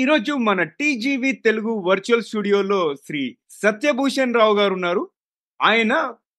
ఈరోజు మన TGV Telugu virtual స్టూడియోలో శ్రీ సత్యభూషణ్ రావు గారు ఉన్నారు. ఆయన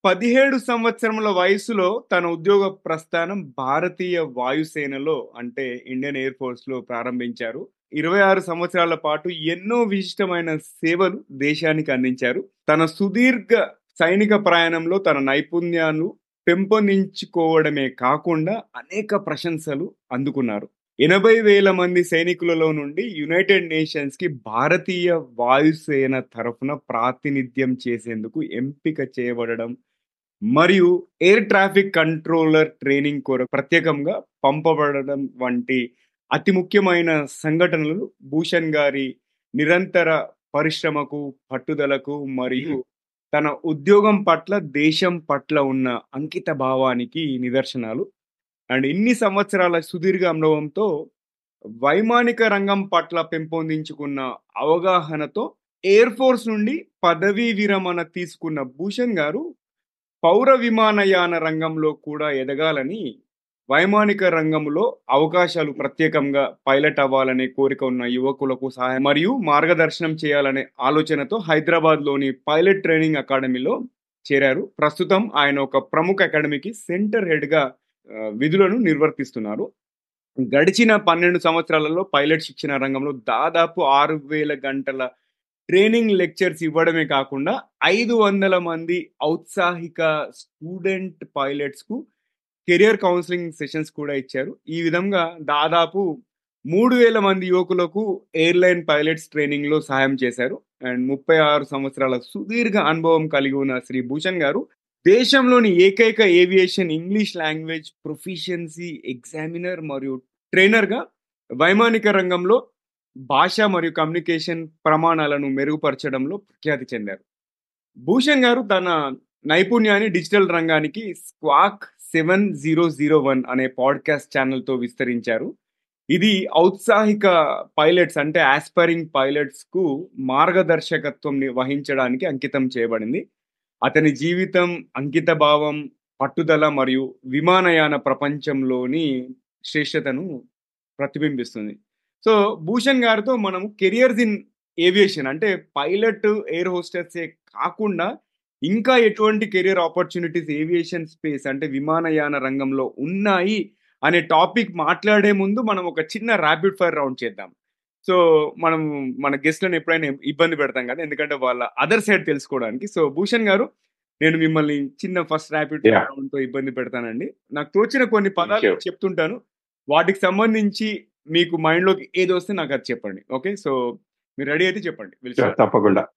పదిహేడు సంవత్సరముల వయసులో తన ఉద్యోగ ప్రస్థానం భారతీయ వాయుసేనలో అంటే ఇండియన్ ఎయిర్ ఫోర్స్లో ప్రారంభించారు. ఇరవై ఆరు సంవత్సరాల పాటు ఎన్నో విశిష్టమైన సేవలు దేశానికి అందించారు. తన సుదీర్ఘ సైనిక ప్రయాణంలో తన నైపుణ్యాలు పెంపొందించుకోవడమే కాకుండా అనేక ప్రశంసలు అందుకున్నారు. ఎనభై వేల మంది సైనికులలో నుండి యునైటెడ్ నేషన్స్కి భారతీయ వాయుసేన తరఫున ప్రాతినిధ్యం చేసేందుకు ఎంపిక చేయబడడం మరియు ఎయిర్ ట్రాఫిక్ కంట్రోలర్ ట్రైనింగ్ కొరకు ప్రత్యేకంగా పంపబడడం వంటి అతి ముఖ్యమైన సంఘటనలు భూషణ్ గారి నిరంతర పరిశ్రమకు పట్టుదలకు మరియు తన ఉద్యోగం పట్ల దేశం పట్ల ఉన్న అంకిత భావానికి నిదర్శనాలు. అండ్ ఇన్ని సంవత్సరాల సుదీర్ఘ అనుభవంతో వైమానిక రంగం పట్ల పెంపొందించుకున్న అవగాహనతో ఎయిర్ ఫోర్స్ నుండి పదవీ విరమణ తీసుకున్న భూషణ్ గారు పౌర విమానయాన రంగంలో కూడా ఎదగాలని వైమానిక రంగంలో అవకాశాలు ప్రత్యేకంగా పైలట్ అవ్వాలనే కోరిక ఉన్న యువకులకు సహాయం మరియు మార్గదర్శనం చేయాలనే ఆలోచనతో హైదరాబాద్లోని పైలట్ ట్రైనింగ్ అకాడమీలో చేరారు. ప్రస్తుతం ఆయన ఒక ప్రముఖ అకాడమీకి సెంటర్ హెడ్గా విధులను నిర్వర్తిస్తున్నారు. గడిచిన పన్నెండు సంవత్సరాలలో పైలట్ శిక్షణ రంగంలో దాదాపు ఆరు వేల గంటల ట్రైనింగ్ లెక్చర్స్ ఇవ్వడమే కాకుండా ఐదు వందల మంది ఔత్సాహిక స్టూడెంట్ పైలట్స్కు కెరియర్ కౌన్సిలింగ్ సెషన్స్ కూడా ఇచ్చారు. ఈ విధంగా దాదాపు మూడు వేల మంది యువకులకు ఎయిర్లైన్ పైలట్స్ ట్రైనింగ్లో సహాయం చేశారు. అండ్ ముప్పై ఆరు సంవత్సరాల సుదీర్ఘ అనుభవం కలిగి ఉన్న శ్రీ భూషణ్ గారు దేశంలోని ఏకైక aviation English language proficiency examiner మరియు ట్రైనర్గా వైమానిక రంగంలో భాష మరియు కమ్యూనికేషన్ ప్రమాణాలను మెరుగుపరచడంలో ప్రఖ్యాతి చెందారు. భూషణ్ గారు తన నైపుణ్యాన్ని డిజిటల్ రంగానికి squawk seven zero zero one అనే పాడ్కాస్ట్ ఛానల్తో విస్తరించారు. ఇది ఔత్సాహిక పైలట్స్ అంటే ఆస్పైరింగ్ పైలట్స్కు మార్గదర్శకత్వం వహించడానికి అంకితం చేయబడింది. అతని జీవితం అంకిత భావం పట్టుదల మరియు విమానయాన ప్రపంచంలోని శ్రేష్టతను ప్రతిబింబిస్తుంది. సో భూషణ్ గారితో మనం కెరియర్స్ ఇన్ ఏవియేషన్ అంటే పైలట్ ఎయిర్ హోస్టర్సే కాకుండా ఇంకా ఎటువంటి కెరియర్ ఆపర్చునిటీస్ ఏవియేషన్ స్పేస్ అంటే విమానయాన రంగంలో ఉన్నాయి అనే టాపిక్ మాట్లాడే ముందు మనం ఒక చిన్న ర్యాపిడ్ ఫైర్ రౌండ్ చేద్దాం. సో మనం మన గెస్ట్లను ఎప్పుడైనా ఇబ్బంది పెడతాం కదా ఎందుకంటే వాళ్ళ అదర్ సైడ్ తెలుసుకోవడానికి. సో భూషణ్ గారు నేను మిమ్మల్ని చిన్న ఫస్ట్ ర్యాపిడ్తో ఇబ్బంది పెడతానండి. నాకు తోచిన కొన్ని పదాలు చెప్తుంటాను. వాటికి సంబంధించి మీకు మైండ్లోకి ఏది వస్తే నాకు అది చెప్పండి. ఓకే? సో మీరు రెడీ అయితే చెప్పండి. తప్పకుండా.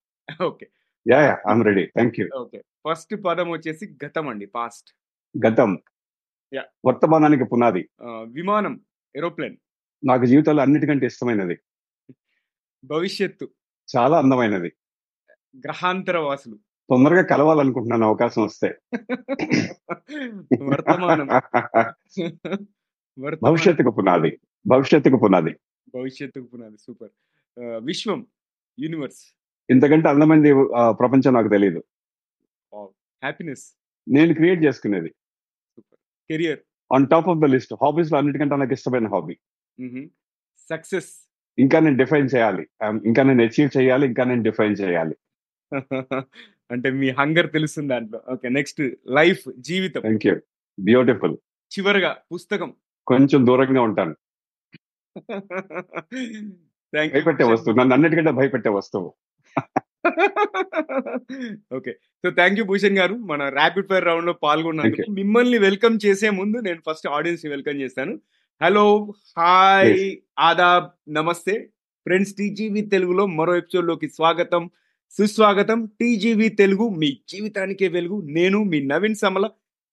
Okay. Yeah yeah I'm ready thank you okay. First పదం వచ్చేసి గతం అండి పాస్ట్. గతం. యా వర్తమానానికి పునాది. విమానం ఏరోప్లేన్. నాకు జీవితంలో అన్నిటికంటే ఇష్టమైనది. భవిష్యత్తు. చాలా అందమైనది. గ్రహాంతర వాసులు తొందరగా కలవాలనుకుంటున్నాను అవకాశం వస్తే. వర్తమానం. భవిష్యత్తుకు పునాది. భవిష్యత్తుకు పునాది. భవిష్యత్తుకు పునాది. సూపర్. విశ్వం యూనివర్స్. ఇంతకంటే అందమైంది ప్రపంచం నాకు తెలియదు హ్యాపీనెస్. నేను క్రియేట్ చేసుకునేది. Super. Career. On top of the list హాబీస్లో అన్నిటికంటే నాకు ఇష్టమైన హాబీ సక్సెస్. ఇంకా నేను డిఫైన్ చేయాలి. ఇంకా నేను అచీవ్ చేయాలి ఇంకా నేను డిఫైన్ చేయాలి. అంటే మీ హంగర్ తెలుస్తుంది దాంట్లో. ఓకే నెక్స్ట్ లైఫ్ జీవితం. థ్యాంక్ యూ బ్యూటిఫుల్ చివరిగా పుస్తకం. కొంచెం దూరంగా ఉంటాను. భయపెట్టే వస్తువు. నన్ను అన్నిటికంటే భయపెట్టే వస్తువు. Okay so thank you Bhushan గారు. మన ర్యాపిడ్ ఫైర్ రౌండ్లో పాల్గొన్నందుకు మిమ్మల్ని వెల్కమ్ చేసే ముందు నేను ఫస్ట్ ఆడియన్స్ని వెల్కమ్ చేస్తాను. హలో హాయ్ ఆదాబ్ నమస్తే. ఫ్రెండ్స్ టీజీవీ తెలుగులో మరో ఎపిసోడ్లోకి స్వాగతం. సుస్వాగతం టీజీవీ తెలుగు మీ జీవితానికే వెలుగు. నేను మీ Naveen Samala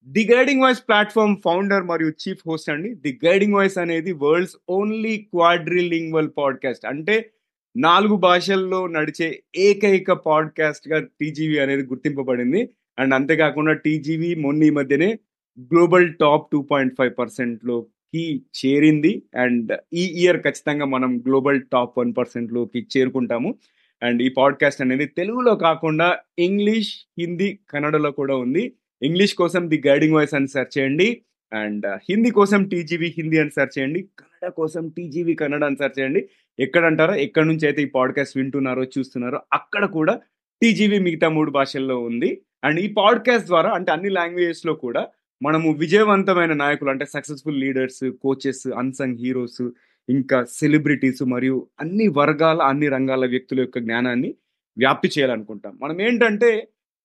the guiding voice platform founder మరియు చీఫ్ హోస్ట్ అండి. ది గైడింగ్ వాయిస్ అనేది వరల్డ్స్ ఓన్లీ క్వాడ్రిలింగ్వల్ పాడ్కాస్ట్. అంటే నాలుగు భాషల్లో నడిచే ఏకైక పాడ్కాస్ట్గా టీజీవీ అనేది గుర్తింపబడింది. అండ్ అంతేకాకుండా టీజీవీ మొన్న ఈ మధ్యనే global top two point five కి చేరింది. అండ్ ఈ ఇయర్ ఖచ్చితంగా మనం గ్లోబల్ టాప్ వన్ పర్సెంట్లోకి చేరుకుంటాము. అండ్ ఈ పాడ్కాస్ట్ అనేది తెలుగులో కాకుండా ఇంగ్లీష్ హిందీ కన్నడలో కూడా ఉంది. ఇంగ్లీష్ కోసం ది గైడింగ్ వాయిస్ అని సెర్చ్ చేయండి. అండ్ హిందీ కోసం టీజీవీ హిందీ అని సెర్చ్ చేయండి. కన్నడ కోసం టీజీవీ కన్నడ అని సెర్చ్ చేయండి. ఎక్కడంటారా ఎక్కడి నుంచి అయితే ఈ పాడ్కాస్ట్ వింటున్నారో చూస్తున్నారో అక్కడ కూడా టీజీవీ మిగతా మూడు భాషల్లో ఉంది. అండ్ ఈ పాడ్కాస్ట్ ద్వారా అంటే అన్ని లాంగ్వేజెస్లో కూడా మనము విజయవంతమైన నాయకులు అంటే successful leaders coaches unsung heroes ఇంకా సెలబ్రిటీస్ మరియు అన్ని వర్గాల అన్ని రంగాల వ్యక్తుల యొక్క జ్ఞానాన్ని వ్యాప్తి చేయాలనుకుంటాం. మనం ఏంటంటే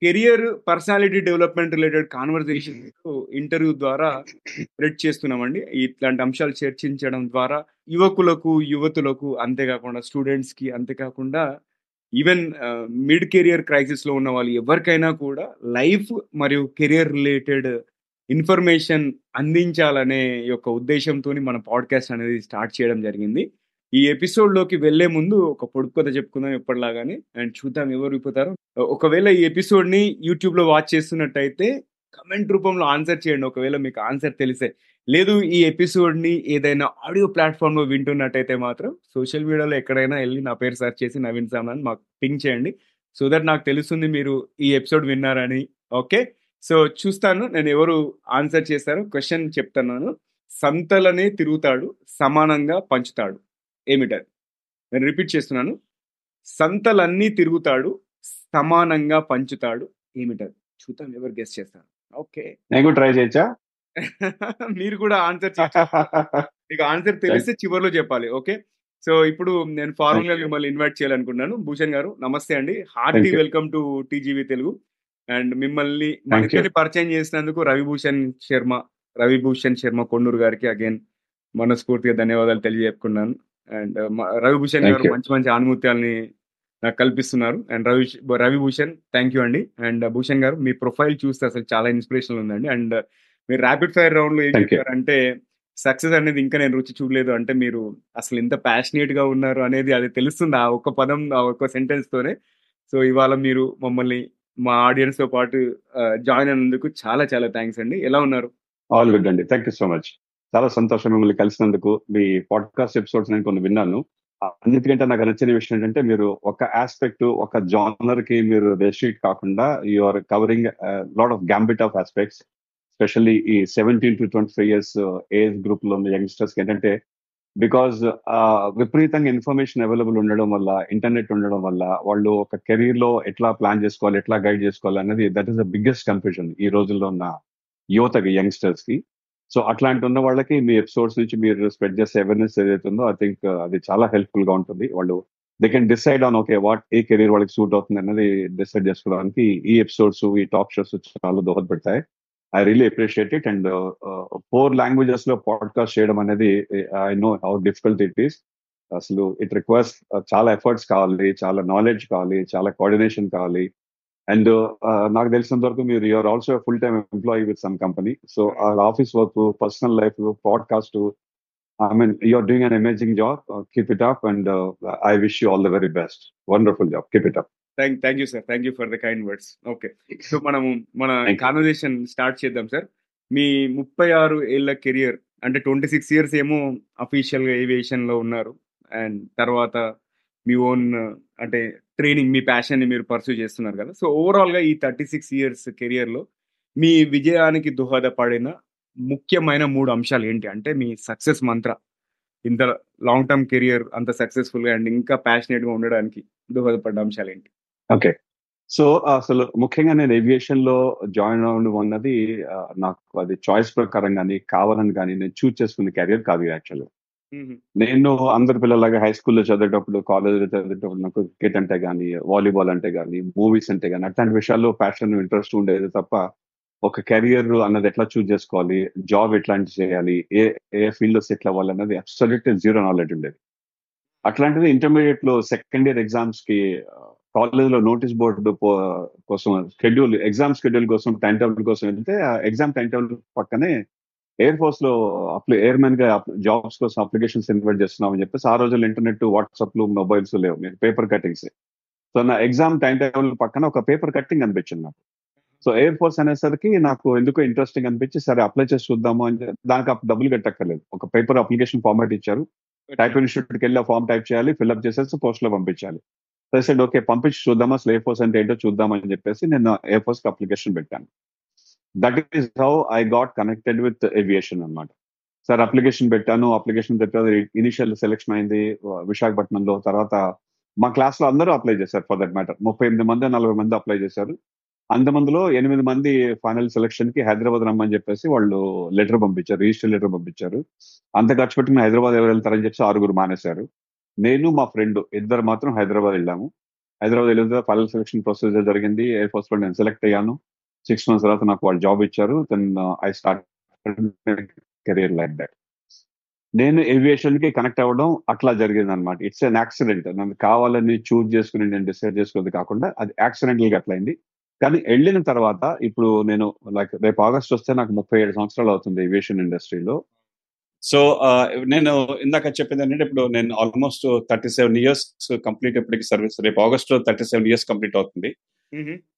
career personality development related conversation interview ద్వారా స్ప్రెడ్ చేస్తున్నామండి. ఇట్లాంటి అంశాలు చర్చించడం ద్వారా యువకులకు యువతులకు అంతేకాకుండా స్టూడెంట్స్కి అంతేకాకుండా ఈవెన్ మిడ్ కెరియర్ క్రైసిస్లో ఉన్న వాళ్ళు ఎవరికైనా కూడా లైఫ్ మరియు కెరియర్ రిలేటెడ్ ఇన్ఫర్మేషన్ అందించాలనే యొక్క ఉద్దేశంతో మన పాడ్కాస్ట్ అనేది స్టార్ట్ చేయడం జరిగింది. ఈ ఎపిసోడ్లోకి వెళ్ళే ముందు ఒక పొడుపు కథ చెప్పుకుందాం ఎప్పటిలాగానే. అండ్ చూద్దాం ఎవరు విప్పుతారో. ఒకవేళ ఈ ఎపిసోడ్ని యూట్యూబ్లో వాచ్ చేస్తున్నట్టయితే కమెంట్ రూపంలో ఆన్సర్ చేయండి. ఒకవేళ మీకు ఆన్సర్ తెలిసే. లేదు ఈ ఎపిసోడ్ని ఏదైనా ఆడియో ప్లాట్ఫామ్లో వింటున్నట్టయితే మాత్రం సోషల్ మీడియాలో ఎక్కడైనా వెళ్ళి నా పేరు సెర్చ్ చేసి నవీన్ సామాన్ మాకు పింక్ చేయండి. సో దట్ నాకు తెలుస్తుంది మీరు ఈ ఎపిసోడ్ విన్నారని. ఓకే? సో చూస్తాను. నేను ఎవరు ఆన్సర్ చేశారో క్వశ్చన్ చెప్తున్నాను. సంతలనే తిరుగుతాడు సమానంగా పంచుతాడు. ఏమిటది? నేను రిపీట్ చేస్తున్నాను. సంతలన్నీ తిరుగుతాడు సమానంగా పంచుతాడు. ఏమిటది? చూద్దాం ఎవరు గెస్ట్ చేస్తారు? ఓకే. నేను ట్రై చేయొచ్చా? మీరు కూడా ఆన్సర్ మీకు ఆన్సర్ తెలిస్తే చివరిలో చెప్పాలి. ఓకే. సో ఇప్పుడు నేను ఫార్మల్గా మిమ్మల్ని ఇన్వైట్ చేయాలనుకుంటున్నాను. భూషణ్ గారు నమస్తే అండి. Hearty welcome to TGV Telugu. And మిమ్మల్ని మనకి పరిచయం చేసినందుకు రవిభూషణ్ శర్మ రవిభూషణ్ శర్మ కొండూరు గారికి అగైన్ మనస్ఫూర్తిగా ధన్యవాదాలు తెలియజేసుకున్నాను అండ్ రవిభూషణ్ గారు మంచి మంచి ఆనుమత్యాలని నాకు కల్పిస్తున్నారు. And Ravi Ravibhushan thank you అండి. అండ్ భూషణ్ గారు మీ ప్రొఫైల్ చూస్తే అసలు చాలా ఇన్స్పిరేషన్ ఉందండి. అండ్ మీరు ర్యాపిడ్ ఫైర్ రౌండ్లో ఏం చెప్పారంటే సక్సెస్ అనేది ఇంకా నేను రుచి చూడలేదు అంటే మీరు అసలు ఎంత ప్యాషనేట్గా ఉన్నారు అనేది అది తెలుస్తుంది ఆ ఒక్క పదం ఆ ఒక్క సెంటెన్స్ తోనే. సో ఇవాళ మీరు మమ్మల్ని మా ఆడియన్స్తో పాటు జాయిన్ అయినందుకు చాలా చాలా థ్యాంక్స్ అండి. ఎలా ఉన్నారు? ఆల్ గుడ్ అండి. థ్యాంక్ యూ సో మచ్ చాలా సంతోషం మిమ్మల్ని కలిసినందుకు. మీ పాడ్కాస్ట్ ఎపిసోడ్స్ నేను కొన్ని విన్నాను. అన్నిటికంటే నాకు నచ్చిన విషయం ఏంటంటే మీరు ఒక ఆస్పెక్ట్ ఒక జానర్కి మీరు రెస్ట్రిక్ట్ కాకుండా you are covering lot of gambit of aspects specially ఈ seventeen to twenty five years age గ్రూప్లో ఉన్న యంగ్స్టర్స్కి ఏంటంటే బికాజ్ విపరీతంగా ఇన్ఫర్మేషన్ అవైలబుల్ ఉండడం వల్ల ఇంటర్నెట్ ఉండడం వల్ల వాళ్ళు ఒక కెరీర్లో ఎట్లా ప్లాన్ చేసుకోవాలి ఎట్లా గైడ్ చేసుకోవాలి అనేది that is the biggest confusion ఈ రోజుల్లో ఉన్న యువతకి యంగ్స్టర్స్కి. సో అట్లాంటి ఉన్న వాళ్ళకి మీ ఎపిసోడ్స్ నుంచి మీరు స్ప్రెడ్ చేసే అవేర్నెస్ ఏదైతే ఉందో ఐ థింక్ అది చాలా హెల్ప్ఫుల్గా ఉంటుంది. వాళ్ళు they can decide on okay what a career వాళ్ళకి సూట్ అవుతుంది అనేది డిసైడ్ చేసుకోవడానికి ఈ ఎపిసోడ్స్ ఈ టాప్ షోస్ చాలా దోహదపడతాయి. I really appreciate it and four లాంగ్వేజెస్లో podcast చేయడం అనేది I know how difficult it is అసలు ఇట్ రిక్వైర్స్ చాలా ఎఫర్ట్స్ కావాలి చాలా నాలెడ్జ్ కావాలి చాలా కోఆర్డినేషన్ కావాలి. అండ్ నాకు తెలిసినంత వరకు మీరు you're also full time employee with some company so office work personal life podcast I mean you're doing an amazing job keep it up and I wish you all the very best wonderful job keep it up thank thank you sir thank you for the kind words okay so మనము మన conversation start చేద్దాం sir మీ ముప్పై ఆరు ఏళ్ళ career అంటే twenty six years ఏమో అఫీషియల్గా ఏవియేషన్లో ఉన్నారు. అండ్ తర్వాత మీ ఓన్ అంటే ట్రైనింగ్ మీ ప్యాషన్ని మీరు పర్సూ చేస్తున్నారు కదా. సో ఓవరాల్గా ఈ థర్టీ సిక్స్ ఇయర్స్ కెరియర్లో మీ విజయానికి దోహదపడిన ముఖ్యమైన మూడు అంశాలు ఏంటి? అంటే మీ సక్సెస్ మంత్ర ఇంత లాంగ్ టర్మ్ కెరియర్ అంత సక్సెస్ఫుల్గా అండ్ ఇంకా ప్యాషనేట్గా ఉండడానికి దోహదపడ్డ అంశాలు ఏంటి? ఓకే సో అసలు ముఖ్యంగా నేను ఏవియేషన్లో జాయిన్ అవ్వడం అన్నది నాకు అది చాయిస్ ప్రకారం కానీ కావాలని కానీ నేను చూస్ చేసుకునే కెరియర్ కాదు యాక్చువల్లీ నేను అందరి పిల్లలాగా హై స్కూల్లో చదివేటప్పుడు కాలేజ్లో చదివేటప్పుడు నాకు క్రికెట్ అంటే కానీ వాలీబాల్ అంటే కానీ మూవీస్ అంటే కానీ అట్లాంటి విషయాల్లో ప్యాషన్ ఇంట్రెస్ట్ ఉండేది తప్ప ఒక కెరియర్ అన్నది ఎట్లా చూస్ చేసుకోవాలి జాబ్ ఎట్లాంటి చేయాలి ఏ ఏ ఫీల్డ్లో సెటిల్ అవ్వాలి అన్నది అబ్సల్యూట్ జీరో నాలెడ్జ్ ఉండేది. అట్లాంటిది ఇంటర్మీడియట్లో సెకండ్ ఇయర్ ఎగ్జామ్స్కి కాలేజ్లో నోటీస్ బోర్డు కోసం షెడ్యూల్ ఎగ్జామ్ షెడ్యూల్ కోసం టైం టేబుల్ కోసం వెళ్తే ఎగ్జామ్ టైం టేబుల్ పక్కనే ఎయిర్ ఫోర్స్లో ఎయిర్ మ్యాన్గా జాబ్స్ కోసం అప్లికేషన్స్ ఇన్వైట్ చేస్తున్నాం అని చెప్పేసి ఆ రోజుల్లో ఇంటర్నెట్ వాట్సాప్ మొబైల్స్ లేవు. మీరు పేపర్ కటింగ్స్ సో నా ఎగ్జామ్ టైం టేబుల్ పక్కన ఒక పేపర్ కటింగ్ అనిపించింది నాకు. సో ఎయిర్ ఫోర్స్ అనేసరికి నాకు ఎందుకో ఇంట్రెస్టింగ్ అనిపించి సరే అప్లై చేసి చూద్దాము అని దానికి డబ్బులు కట్టక్కర్లేదు. ఒక పేపర్ అప్లికేషన్ ఫార్మాట్ ఇచ్చారు. టైప్ ఇన్స్టిట్యూట్కి వెళ్ళి ఫామ్ టైప్ చేయాలి ఫిల్అప్ చేసేసి పోస్ట్లో పంపించాలి సైడ్ ఓకే పంపించి చూద్దామా? అసలు ఎయిర్ ఫోర్స్ అంటే ఏంటో చూద్దామని చెప్పేసి నేను ఎయిర్ ఫోర్స్కి అప్లికేషన్ పెట్టాను. That is how I got connected with aviation అనమాట సార్ అప్లికేషన్ పెట్టాను. అప్లికేషన్ పెట్టాను. ఇనిషియల్ సెలెక్షన్ అయింది విశాఖపట్నంలో. తర్వాత మా క్లాస్లో అందరూ అప్లై చేశారు ఫర్ దట్ మ్యాటర్ ముప్పై ఎనిమిది మంది నలభై మంది అప్లై చేశారు. అంతమందిలో ఎనిమిది మంది ఫైనల్ సెలక్షన్కి హైదరాబాద్ రమ్మని చెప్పేసి వాళ్ళు లెటర్ పంపించారు. రిజిస్టర్ లెటర్ పంపించారు. అంత ఖర్చు పెట్టుకుని హైదరాబాద్ ఎవరు వెళ్తారని చెప్పి ఆరుగురు మానేశారు. నేను మా ఫ్రెండ్ ఇద్దరు మాత్రం హైదరాబాద్ వెళ్ళాము. హైదరాబాద్ వెళ్ళిన తర్వాత ఫైనల్ సెలక్షన్ ప్రొసీజర్ జరిగింది. ఎయిర్ ఫోర్స్లో నేను సెలెక్ట్ అయ్యాను. సిక్స్ మంత్స్ తర్వాత నాకు వాళ్ళు జాబ్ ఇచ్చారు. Then I start career like that నేను ఏవియేషన్కి కనెక్ట్ అవ్వడం అట్లా జరిగింది అనమాట ఇట్స్ అన్ యాక్సిడెంట్ నన్ను కావాలని చూజ్ చేసుకుని నేను డిసైడ్ చేసుకున్నది కాకుండా అది యాక్సిడెంటల్గా అట్లయింది. కానీ వెళ్ళిన తర్వాత ఇప్పుడు నేను లైక్ రేపు ఆగస్ట్ వస్తే నాకు ముప్పై ఏడు సంవత్సరాలు అవుతుంది ఏవియేషన్ ఇండస్ట్రీలో సో నేను ఇందాక చెప్పింది ఏంటంటే ఇప్పుడు నేను almost thirty seven years complete ఎప్పటికి సర్వీస్ రేపు ఆగస్ట్లో థర్టీ సెవెన్ ఇయర్స్ కంప్లీట్ అవుతుంది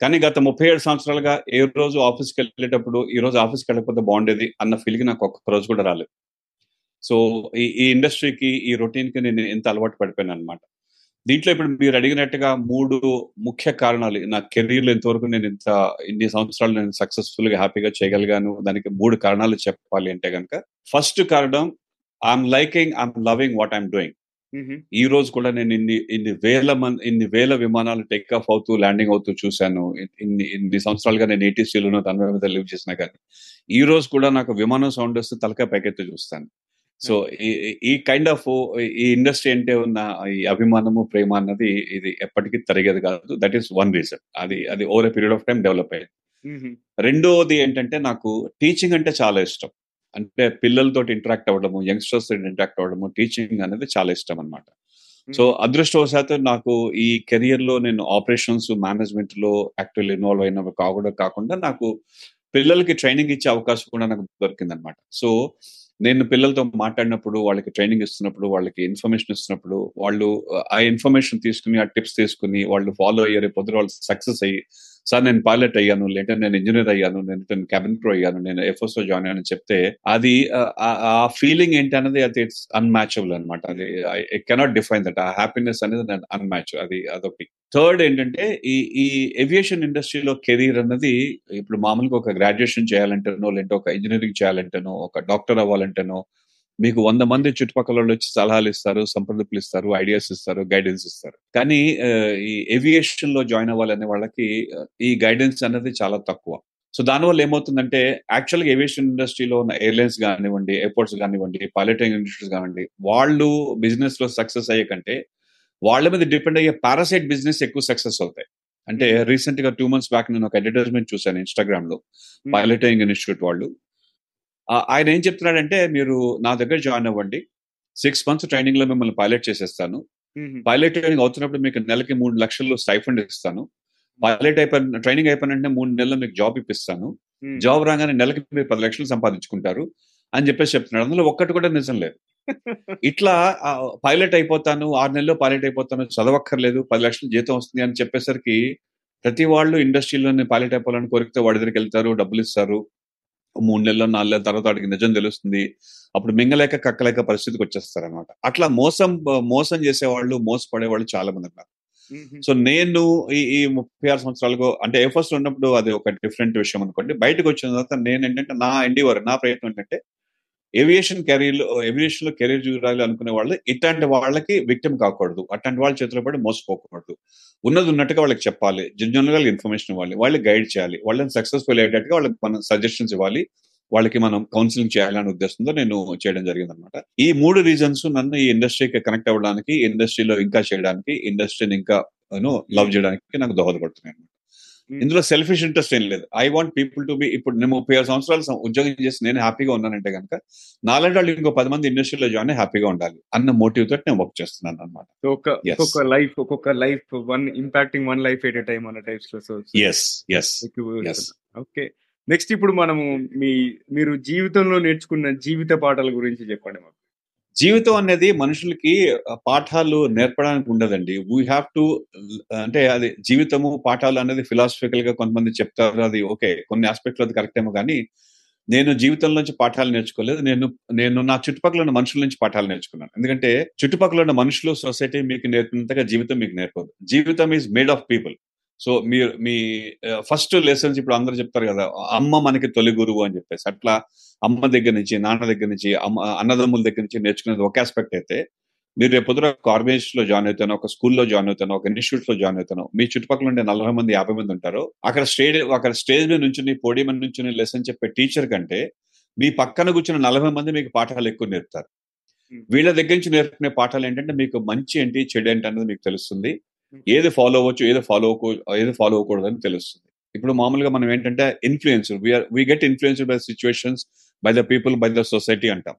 కానీ గత ముప్పై ఏడు సంవత్సరాలుగా ఏ రోజు ఆఫీస్కి వెళ్ళేటప్పుడు ఈ రోజు ఆఫీస్కి వెళ్ళకపోతే బాగుండేది అన్న ఫీలింగ్ నాకు ఒక్క రోజు కూడా రాలేదు. సో ఈ ఈ ఇండస్ట్రీకి ఈ రొటీన్కి నేను ఎంత అలవాటు పడిపోయాను అనమాట దీంట్లో ఇప్పుడు మీరు అడిగినట్టుగా మూడు ముఖ్య కారణాలు. నా కెరీర్లో ఇంతవరకు నేను ఇంత ఇన్ని సంవత్సరాలు నేను సక్సెస్ఫుల్గా హ్యాపీగా చేయగలిగాను. దానికి మూడు కారణాలు చెప్పాలి అంటే కనుక ఫస్ట్ కారణం I'm liking I'm loving what I'm doing ఈ రోజు కూడా నేను ఇన్ని ఇన్ని వేల మంది ఇన్ని వేల విమానాలు టేక్ ఆఫ్ అవుతూ ల్యాండింగ్ అవుతూ చూశాను. ఇన్ని ఇన్ని సంవత్సరాలుగా నేను ఏటీసీలో తన మీద లివ్ చేసిన కానీ. ఈ రోజు కూడా నాకు విమానం సౌండ్ వస్తే తలకాయ పైకెత్తి చూస్తాను. సో ఈ కైండ్ ఆఫ్ ఈ ఇండస్ట్రీ అంటే ఉన్న ఈ అభిమానము ప్రేమ అన్నది ఇది ఎప్పటికీ తరిగేది కాదు. దట్ ఈస్ వన్ రీజన్ అది అది over period of time develop అయ్యింది రెండోది ఏంటంటే నాకు టీచింగ్ అంటే చాలా ఇష్టం. అంటే పిల్లలతో ఇంటరాక్ట్ అవ్వడము యంగ్స్టర్స్ తోటి ఇంటరాక్ట్ అవ్వడము టీచింగ్ అనేది చాలా ఇష్టం అనమాట సో అదృష్టవశాత్తు నాకు ఈ కెరియర్లో నేను ఆపరేషన్స్ మేనేజ్మెంట్లో యాక్చువల్ ఇన్వాల్వ్ అయిన కాకుండా కాకుండా నాకు పిల్లలకి ట్రైనింగ్ ఇచ్చే అవకాశం కూడా నాకు దొరికింది అనమాట సో నేను పిల్లలతో మాట్లాడినప్పుడు వాళ్ళకి ట్రైనింగ్ ఇస్తున్నప్పుడు వాళ్ళకి ఇన్ఫర్మేషన్ ఇస్తున్నప్పుడు వాళ్ళు ఆ ఇన్ఫర్మేషన్ తీసుకుని ఆ టిప్స్ తీసుకుని వాళ్ళు ఫాలో అయ్యారు పొద్దున వాళ్ళు సక్సెస్ అయ్యి సార్ నేను పైలట్ అయ్యాను లేదంటే నేను ఇంజనీర్ అయ్యాను నేను క్యాబిన్ క్రూ అయ్యాను నేను ఎఫ్ఎస్లో జాయిన్ అయ్యాను చెప్తే అది ఆ ఫీలింగ్ ఏంటి అనేది అది ఇట్స్ అన్మ్యాచబుల్ అనమాట అది ఐ కెనాట్ డిఫైన్ దట్ ఆ హ్యాపీనెస్ అనేది అన్మ్యాచ్ అది అదొకటి. థర్డ్ ఏంటంటే ఈ ఈ ఏవియేషన్ ఇండస్ట్రీలో కెరీర్ అన్నది ఇప్పుడు మామూలుగా ఒక గ్రాడ్యుయేషన్ చేయాలంటేనో లేదంటే ఒక ఇంజనీరింగ్ చేయాలంటేనో ఒక డాక్టర్ అవ్వాలంటేనో మీకు వంద మంది చుట్టుపక్కల వచ్చి సలహాలు ఇస్తారు సంప్రదింపులు ఇస్తారు ఐడియాస్ ఇస్తారు గైడెన్స్ ఇస్తారు. కానీ ఈ ఏవియేషన్లో జాయిన్ అవ్వాలనే వాళ్ళకి ఈ గైడెన్స్ అనేది చాలా తక్కువ. సో దానివల్ల ఏమవుతుందంటే యాక్చువల్గా ఏవియేషన్ ఇండస్ట్రీలో ఉన్న ఎయిర్లైన్స్ కానివ్వండి ఎయిర్పోర్ట్స్ కానివ్వండి పైలటింగ్ ఇండస్ట్రీస్ కానివ్వండి వాళ్ళు బిజినెస్లో సక్సెస్ అయ్యే కంటే వాళ్ళ మీద డిపెండ్ అయ్యే పారాసైట్ బిజినెస్ ఎక్కువ సక్సెస్ అవుతాయి. అంటే రీసెంట్గా టూ మంత్స్ బ్యాక్ నేను ఒక అడ్వర్టైజ్మెంట్ చూశాను ఇన్స్టాగ్రామ్లో పైలటింగ్ ఇన్స్టిట్యూట్ వాళ్ళు. ఆయన ఏం చెప్తున్నాడంటే మీరు నా దగ్గర జాయిన్ అవ్వండి. సిక్స్ మంత్స్ ట్రైనింగ్లో మిమ్మల్ని పైలట్ చేసేస్తాను. పైలట్ ట్రైనింగ్ అవుతున్నప్పుడు మీకు నెలకి మూడు లక్షలు స్టైఫండ్ ఇస్తాను. పైలట్ అయిపోయిన ట్రైనింగ్ అయిపోయినంటే మూడు నెలలు మీకు జాబ్ ఇప్పిస్తాను. జాబ్ రాగానే నెలకి మీరు పది లక్షలు సంపాదించుకుంటారు అని చెప్పేసి చెప్తున్నాడు అందులో ఒక్కటి కూడా నిజం లేదు. ఇట్లా పైలట్ అయిపోతాను ఆరు నెలల్లో పైలట్ అయిపోతాను చదవక్కర్లేదు పది లక్షలు జీతం వస్తుంది అని చెప్పేసరికి ప్రతి వాళ్ళు ఇండస్ట్రీలోనే పైలట్ అయిపోవాలని కోరికతో వాడి దగ్గరికి వెళ్తారు డబ్బులు ఇస్తారు. మూడు నెలలు నాలుగు నెలల తర్వాత వాడికి నిజం తెలుస్తుంది. అప్పుడు మింగలేక కక్కలేక పరిస్థితికి వచ్చేస్తారు అనమాట అట్లా మోసం మోసం చేసేవాళ్ళు మోసపడే వాళ్ళు చాలా మంది ఉన్నారు సో నేను ఈ ఈ ముప్పై ఆరు సంవత్సరాలకు అంటే ఏ ఫస్ట్ ఉన్నప్పుడు అది ఒక డిఫరెంట్ విషయం అనుకోండి. బయటకు వచ్చిన తర్వాత నేను ఏంటంటే నా ఎండివర్ నా ప్రయత్నం ఏంటంటే ఏవియేషన్ కెరీర్లో ఏవియేషన్లో కెరీర్ చూడాలి అనుకునే వాళ్ళు ఇట్లాంటి వాళ్ళకి విక్టిమ్ కాకూడదు. అట్లాంటి వాళ్ళ చేతిలో పడి మోసపోకూడదు. ఉన్నది ఉన్నట్టుగా వాళ్ళకి చెప్పాలి. జనరల్గా ఇన్ఫర్మేషన్ ఇవ్వాలి. వాళ్ళకి గైడ్ చేయాలి. వాళ్ళని సక్సెస్ఫుల్ అయ్యేటట్టుగా వాళ్ళకి మనం సజెషన్స్ ఇవ్వాలి. వాళ్ళకి మనం కౌన్సిలింగ్ చేయాలనే ఉద్దేశంతో నేను చేయడం జరిగింది అనమాట ఈ మూడు రీజన్స్ నన్ను ఈ ఇండస్ట్రీకి కనెక్ట్ అవ్వడానికి ఇండస్ట్రీలో ఇంకా చేయడానికి ఇండస్ట్రీని ఇంకా లవ్ చేయడానికి నాకు దోహదపడుతున్నాయి అనమాట ఇందులో సెల్ఫిష్ ఇంట్రెస్ట్ ఏం లేదు. I want people to be ఇప్పుడు నేను ముప్పై ఆరు సంవత్సరాలు ఉద్యోగం చేసి నేను హ్యాపీగా ఉన్నానంటే కనుక నాలుగు వాళ్ళు ఇంకో పది మంది ఇండస్ట్రీలో జాయిన్ హ్యాపీగా ఉండాలి అన్న మోటివ్ తోటి నేను వర్క్ చేస్తున్నాను అనమాట ఒక్కొక్క లైఫ్ ఒక్కొక్క life one impacting one life at time అన్న టైప్స్లో ఎస్ ఎస్ ఓకే నెక్స్ట్ ఇప్పుడు మనము మీ మీరు జీవితంలో నేర్చుకున్న జీవిత పాఠాల గురించి చెప్పండి మాకు. జీవితం అనేది మనుషులకి పాఠాలు నేర్పడానికి ఉండదండి. వీ హ్యావ్ టు అంటే అది జీవితము పాఠాలు అనేది ఫిలాసఫికల్గా కొంతమంది చెప్తారు అది ఓకే కొన్ని ఆస్పెక్ట్లు అది కరెక్ట్ ఏమో కానీ నేను జీవితంలోంచి పాఠాలు నేర్చుకోలేదు నేను నేను నా చుట్టుపక్కల ఉన్న మనుషుల నుంచి పాఠాలు నేర్చుకున్నాను. ఎందుకంటే చుట్టుపక్కల ఉన్న మనుషులు సొసైటీ మీకు నేర్పినంతగా జీవితం మీకు నేర్పదు. జీవితం is made of people so మీరు మీ ఫస్ట్ లెసన్స్ ఇప్పుడు అందరూ చెప్తారు కదా అమ్మ మనకి తొలి గురువు అని చెప్పేసి. అట్లా అమ్మ దగ్గర నుంచి నాన్న దగ్గర నుంచి అమ్మ అన్నదమ్ముల దగ్గర నుంచి నేర్చుకునేది ఒక ఆస్పెక్ట్ అయితే మీరు రేపు పొద్దున ఒక లో జాయిన్ అవుతాను ఒక స్కూల్లో జాయిన్ అవుతాను ఒక ఇన్స్టిట్యూట్లో జాయిన్ అవుతాను మీ చుట్టుపక్కల ఉండే నలభై మంది యాభై మంది ఉంటారు. అక్కడ స్టేజ్ అక్కడ స్టేజ్ మీద నుంచి పోడియం నుంచి లెసన్ చెప్పే టీచర్ కంటే మీ పక్కన కూర్చున్న నలభై మంది మీకు పాఠాలు ఎక్కువ నేర్పుతారు. వీళ్ళ దగ్గర నుంచి నేర్పుకునే పాఠాలు ఏంటంటే మీకు మంచి ఏంటి చెడు ఏంటి అనేది మీకు తెలుస్తుంది. ఏది ఫాలో అవ్వచ్చు ఏది ఫాలో ఏది ఫాలో అవ్వకూడదు అని తెలుస్తుంది. ఇప్పుడు మామూలుగా మనం ఏంటంటే influence we get influence by situations by the people by the society అంటాం.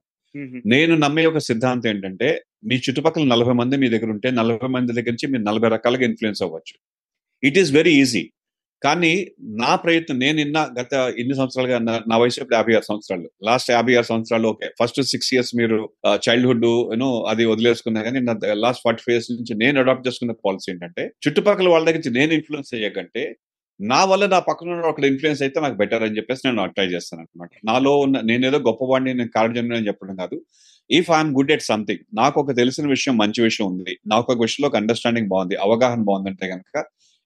నేను నమ్మే ఒక సిద్ధాంతం ఏంటంటే మీ చుట్టుపక్కల నలభై మంది మీ దగ్గర ఉంటే నలభై మంది దగ్గర నుంచి మీరు నలభై రకాలుగా ఇన్ఫ్లుయెన్స్ అవ్వచ్చు. ఇట్ ఈస్ వెరీ ఈజీ కానీ నా ప్రయత్నం నేను నిన్న గత ఇన్ని సంవత్సరాలుగా నా వయసు ఇప్పుడు యాభై ఆరు సంవత్సరాలు. లాస్ట్ యాభై ఆరు సంవత్సరాలు ఓకే. ఫస్ట్ సిక్స్ ఇయర్స్ మీరు చైల్డ్హుడ్ యూనో అది వదిలేసుకున్నా కానీ లాస్ట్ ఫార్టీ ఫైవ్ ఇయర్స్ నుంచి నేను అడాప్ట్ చేసుకున్న పాలసీ ఏంటంటే చుట్టుపక్కల వాళ్ళ దగ్గర నుంచి నేను ఇన్ఫ్లుయెన్స్ అయ్యాకంటే నా వల్ల నా పక్కన ఒక ఇన్ఫ్లుయెన్స్ అయితే నాకు బెటర్ అని చెప్పేసి నేను ట్రై చేస్తాను అనమాట నాలో ఉన్న నేనేదో గొప్పవాడిని నేను కారణజన్మ అని చెప్పడం కాదు. If I'm good at something నాకు ఒక తెలిసిన విషయం మంచి విషయం ఉంది. నాకు ఒక విషయంలో ఒక అండర్స్టాండింగ్ బాగుంది అవగాహన బాగుందంటే కనుక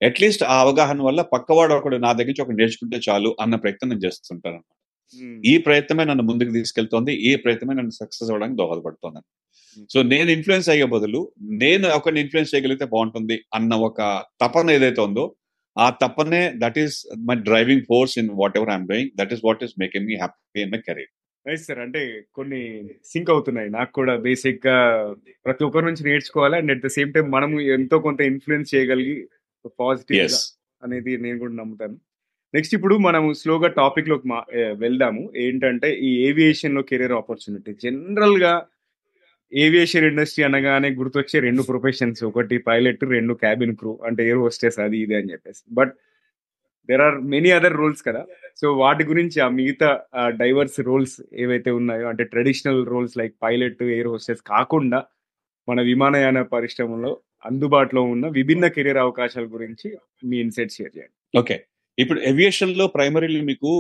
అట్లీస్ట్ ఆ అవగాహన వల్ల పక్కవాడు ఒకడు నా దగ్గర నుంచి ఒక నేర్చుకుంటే చాలు అన్న ప్రయత్నం నేను చేస్తుంటాను. అనమాట ఈ ప్రయత్నమే నన్ను ముందుకు తీసుకెళ్తోంది ఈ ప్రయత్నమే నన్ను సక్సెస్ అవ్వడానికి దోహదపడుతోంది సో నేను ఇన్ఫ్లుయెన్స్ అయ్యే బదులు నేను ఒకరిని ఇన్ఫ్లుయెన్స్ చేయగలిగితే బాగుంటుంది అన్న ఒక తపన ఏదైతే ఉందో ఆ తపనే that is my driving force in whatever I'm doing that is what is making me happy in my career nice sir అంటే కొన్ని సింక్ అవుతున్నాయి. నాకు కూడా బేసిక్గా ప్రతి ఒక్కరి నుంచి నేర్చుకోవాలి. And at the same time మనము ఎంతో కొంత ఇన్ఫ్లుయెన్స్ చేయగలిగి పాజిటివ్ అనేది నేను కూడా నమ్ముతాను. నెక్స్ట్ ఇప్పుడు మనము స్లోగా టాపిక్లోకి వెళ్దాము. ఏంటంటే ఈ ఏవియేషన్లో కెరీర్ ఆపర్చునిటీ జనరల్గా ఏవియేషన్ ఇండస్ట్రీ అనగానే గుర్తొచ్చే రెండు ప్రొఫెషన్స్ ఒకటి పైలట్ రెండు క్యాబిన్ క్రూ అంటే ఎయిర్ హోస్టెస్ అది ఇది అని చెప్పేసి. But there are many other roles కదా. సో వాటి గురించి ఆ మిగతా డైవర్స్ రోల్స్ ఏవైతే ఉన్నాయో అంటే traditional roles like pilot air hostess కాకుండా మన విమానయాన పరిశ్రమలో అందుబాటులో ఉన్న విభిన్న కెరీర్ అవకాశాల గురించి మీ ఇన్సైట్ షేర్ చేయండి. ఓకే. ఇప్పుడు ఏవియేషన్లో ప్రైమరీలీ మీకు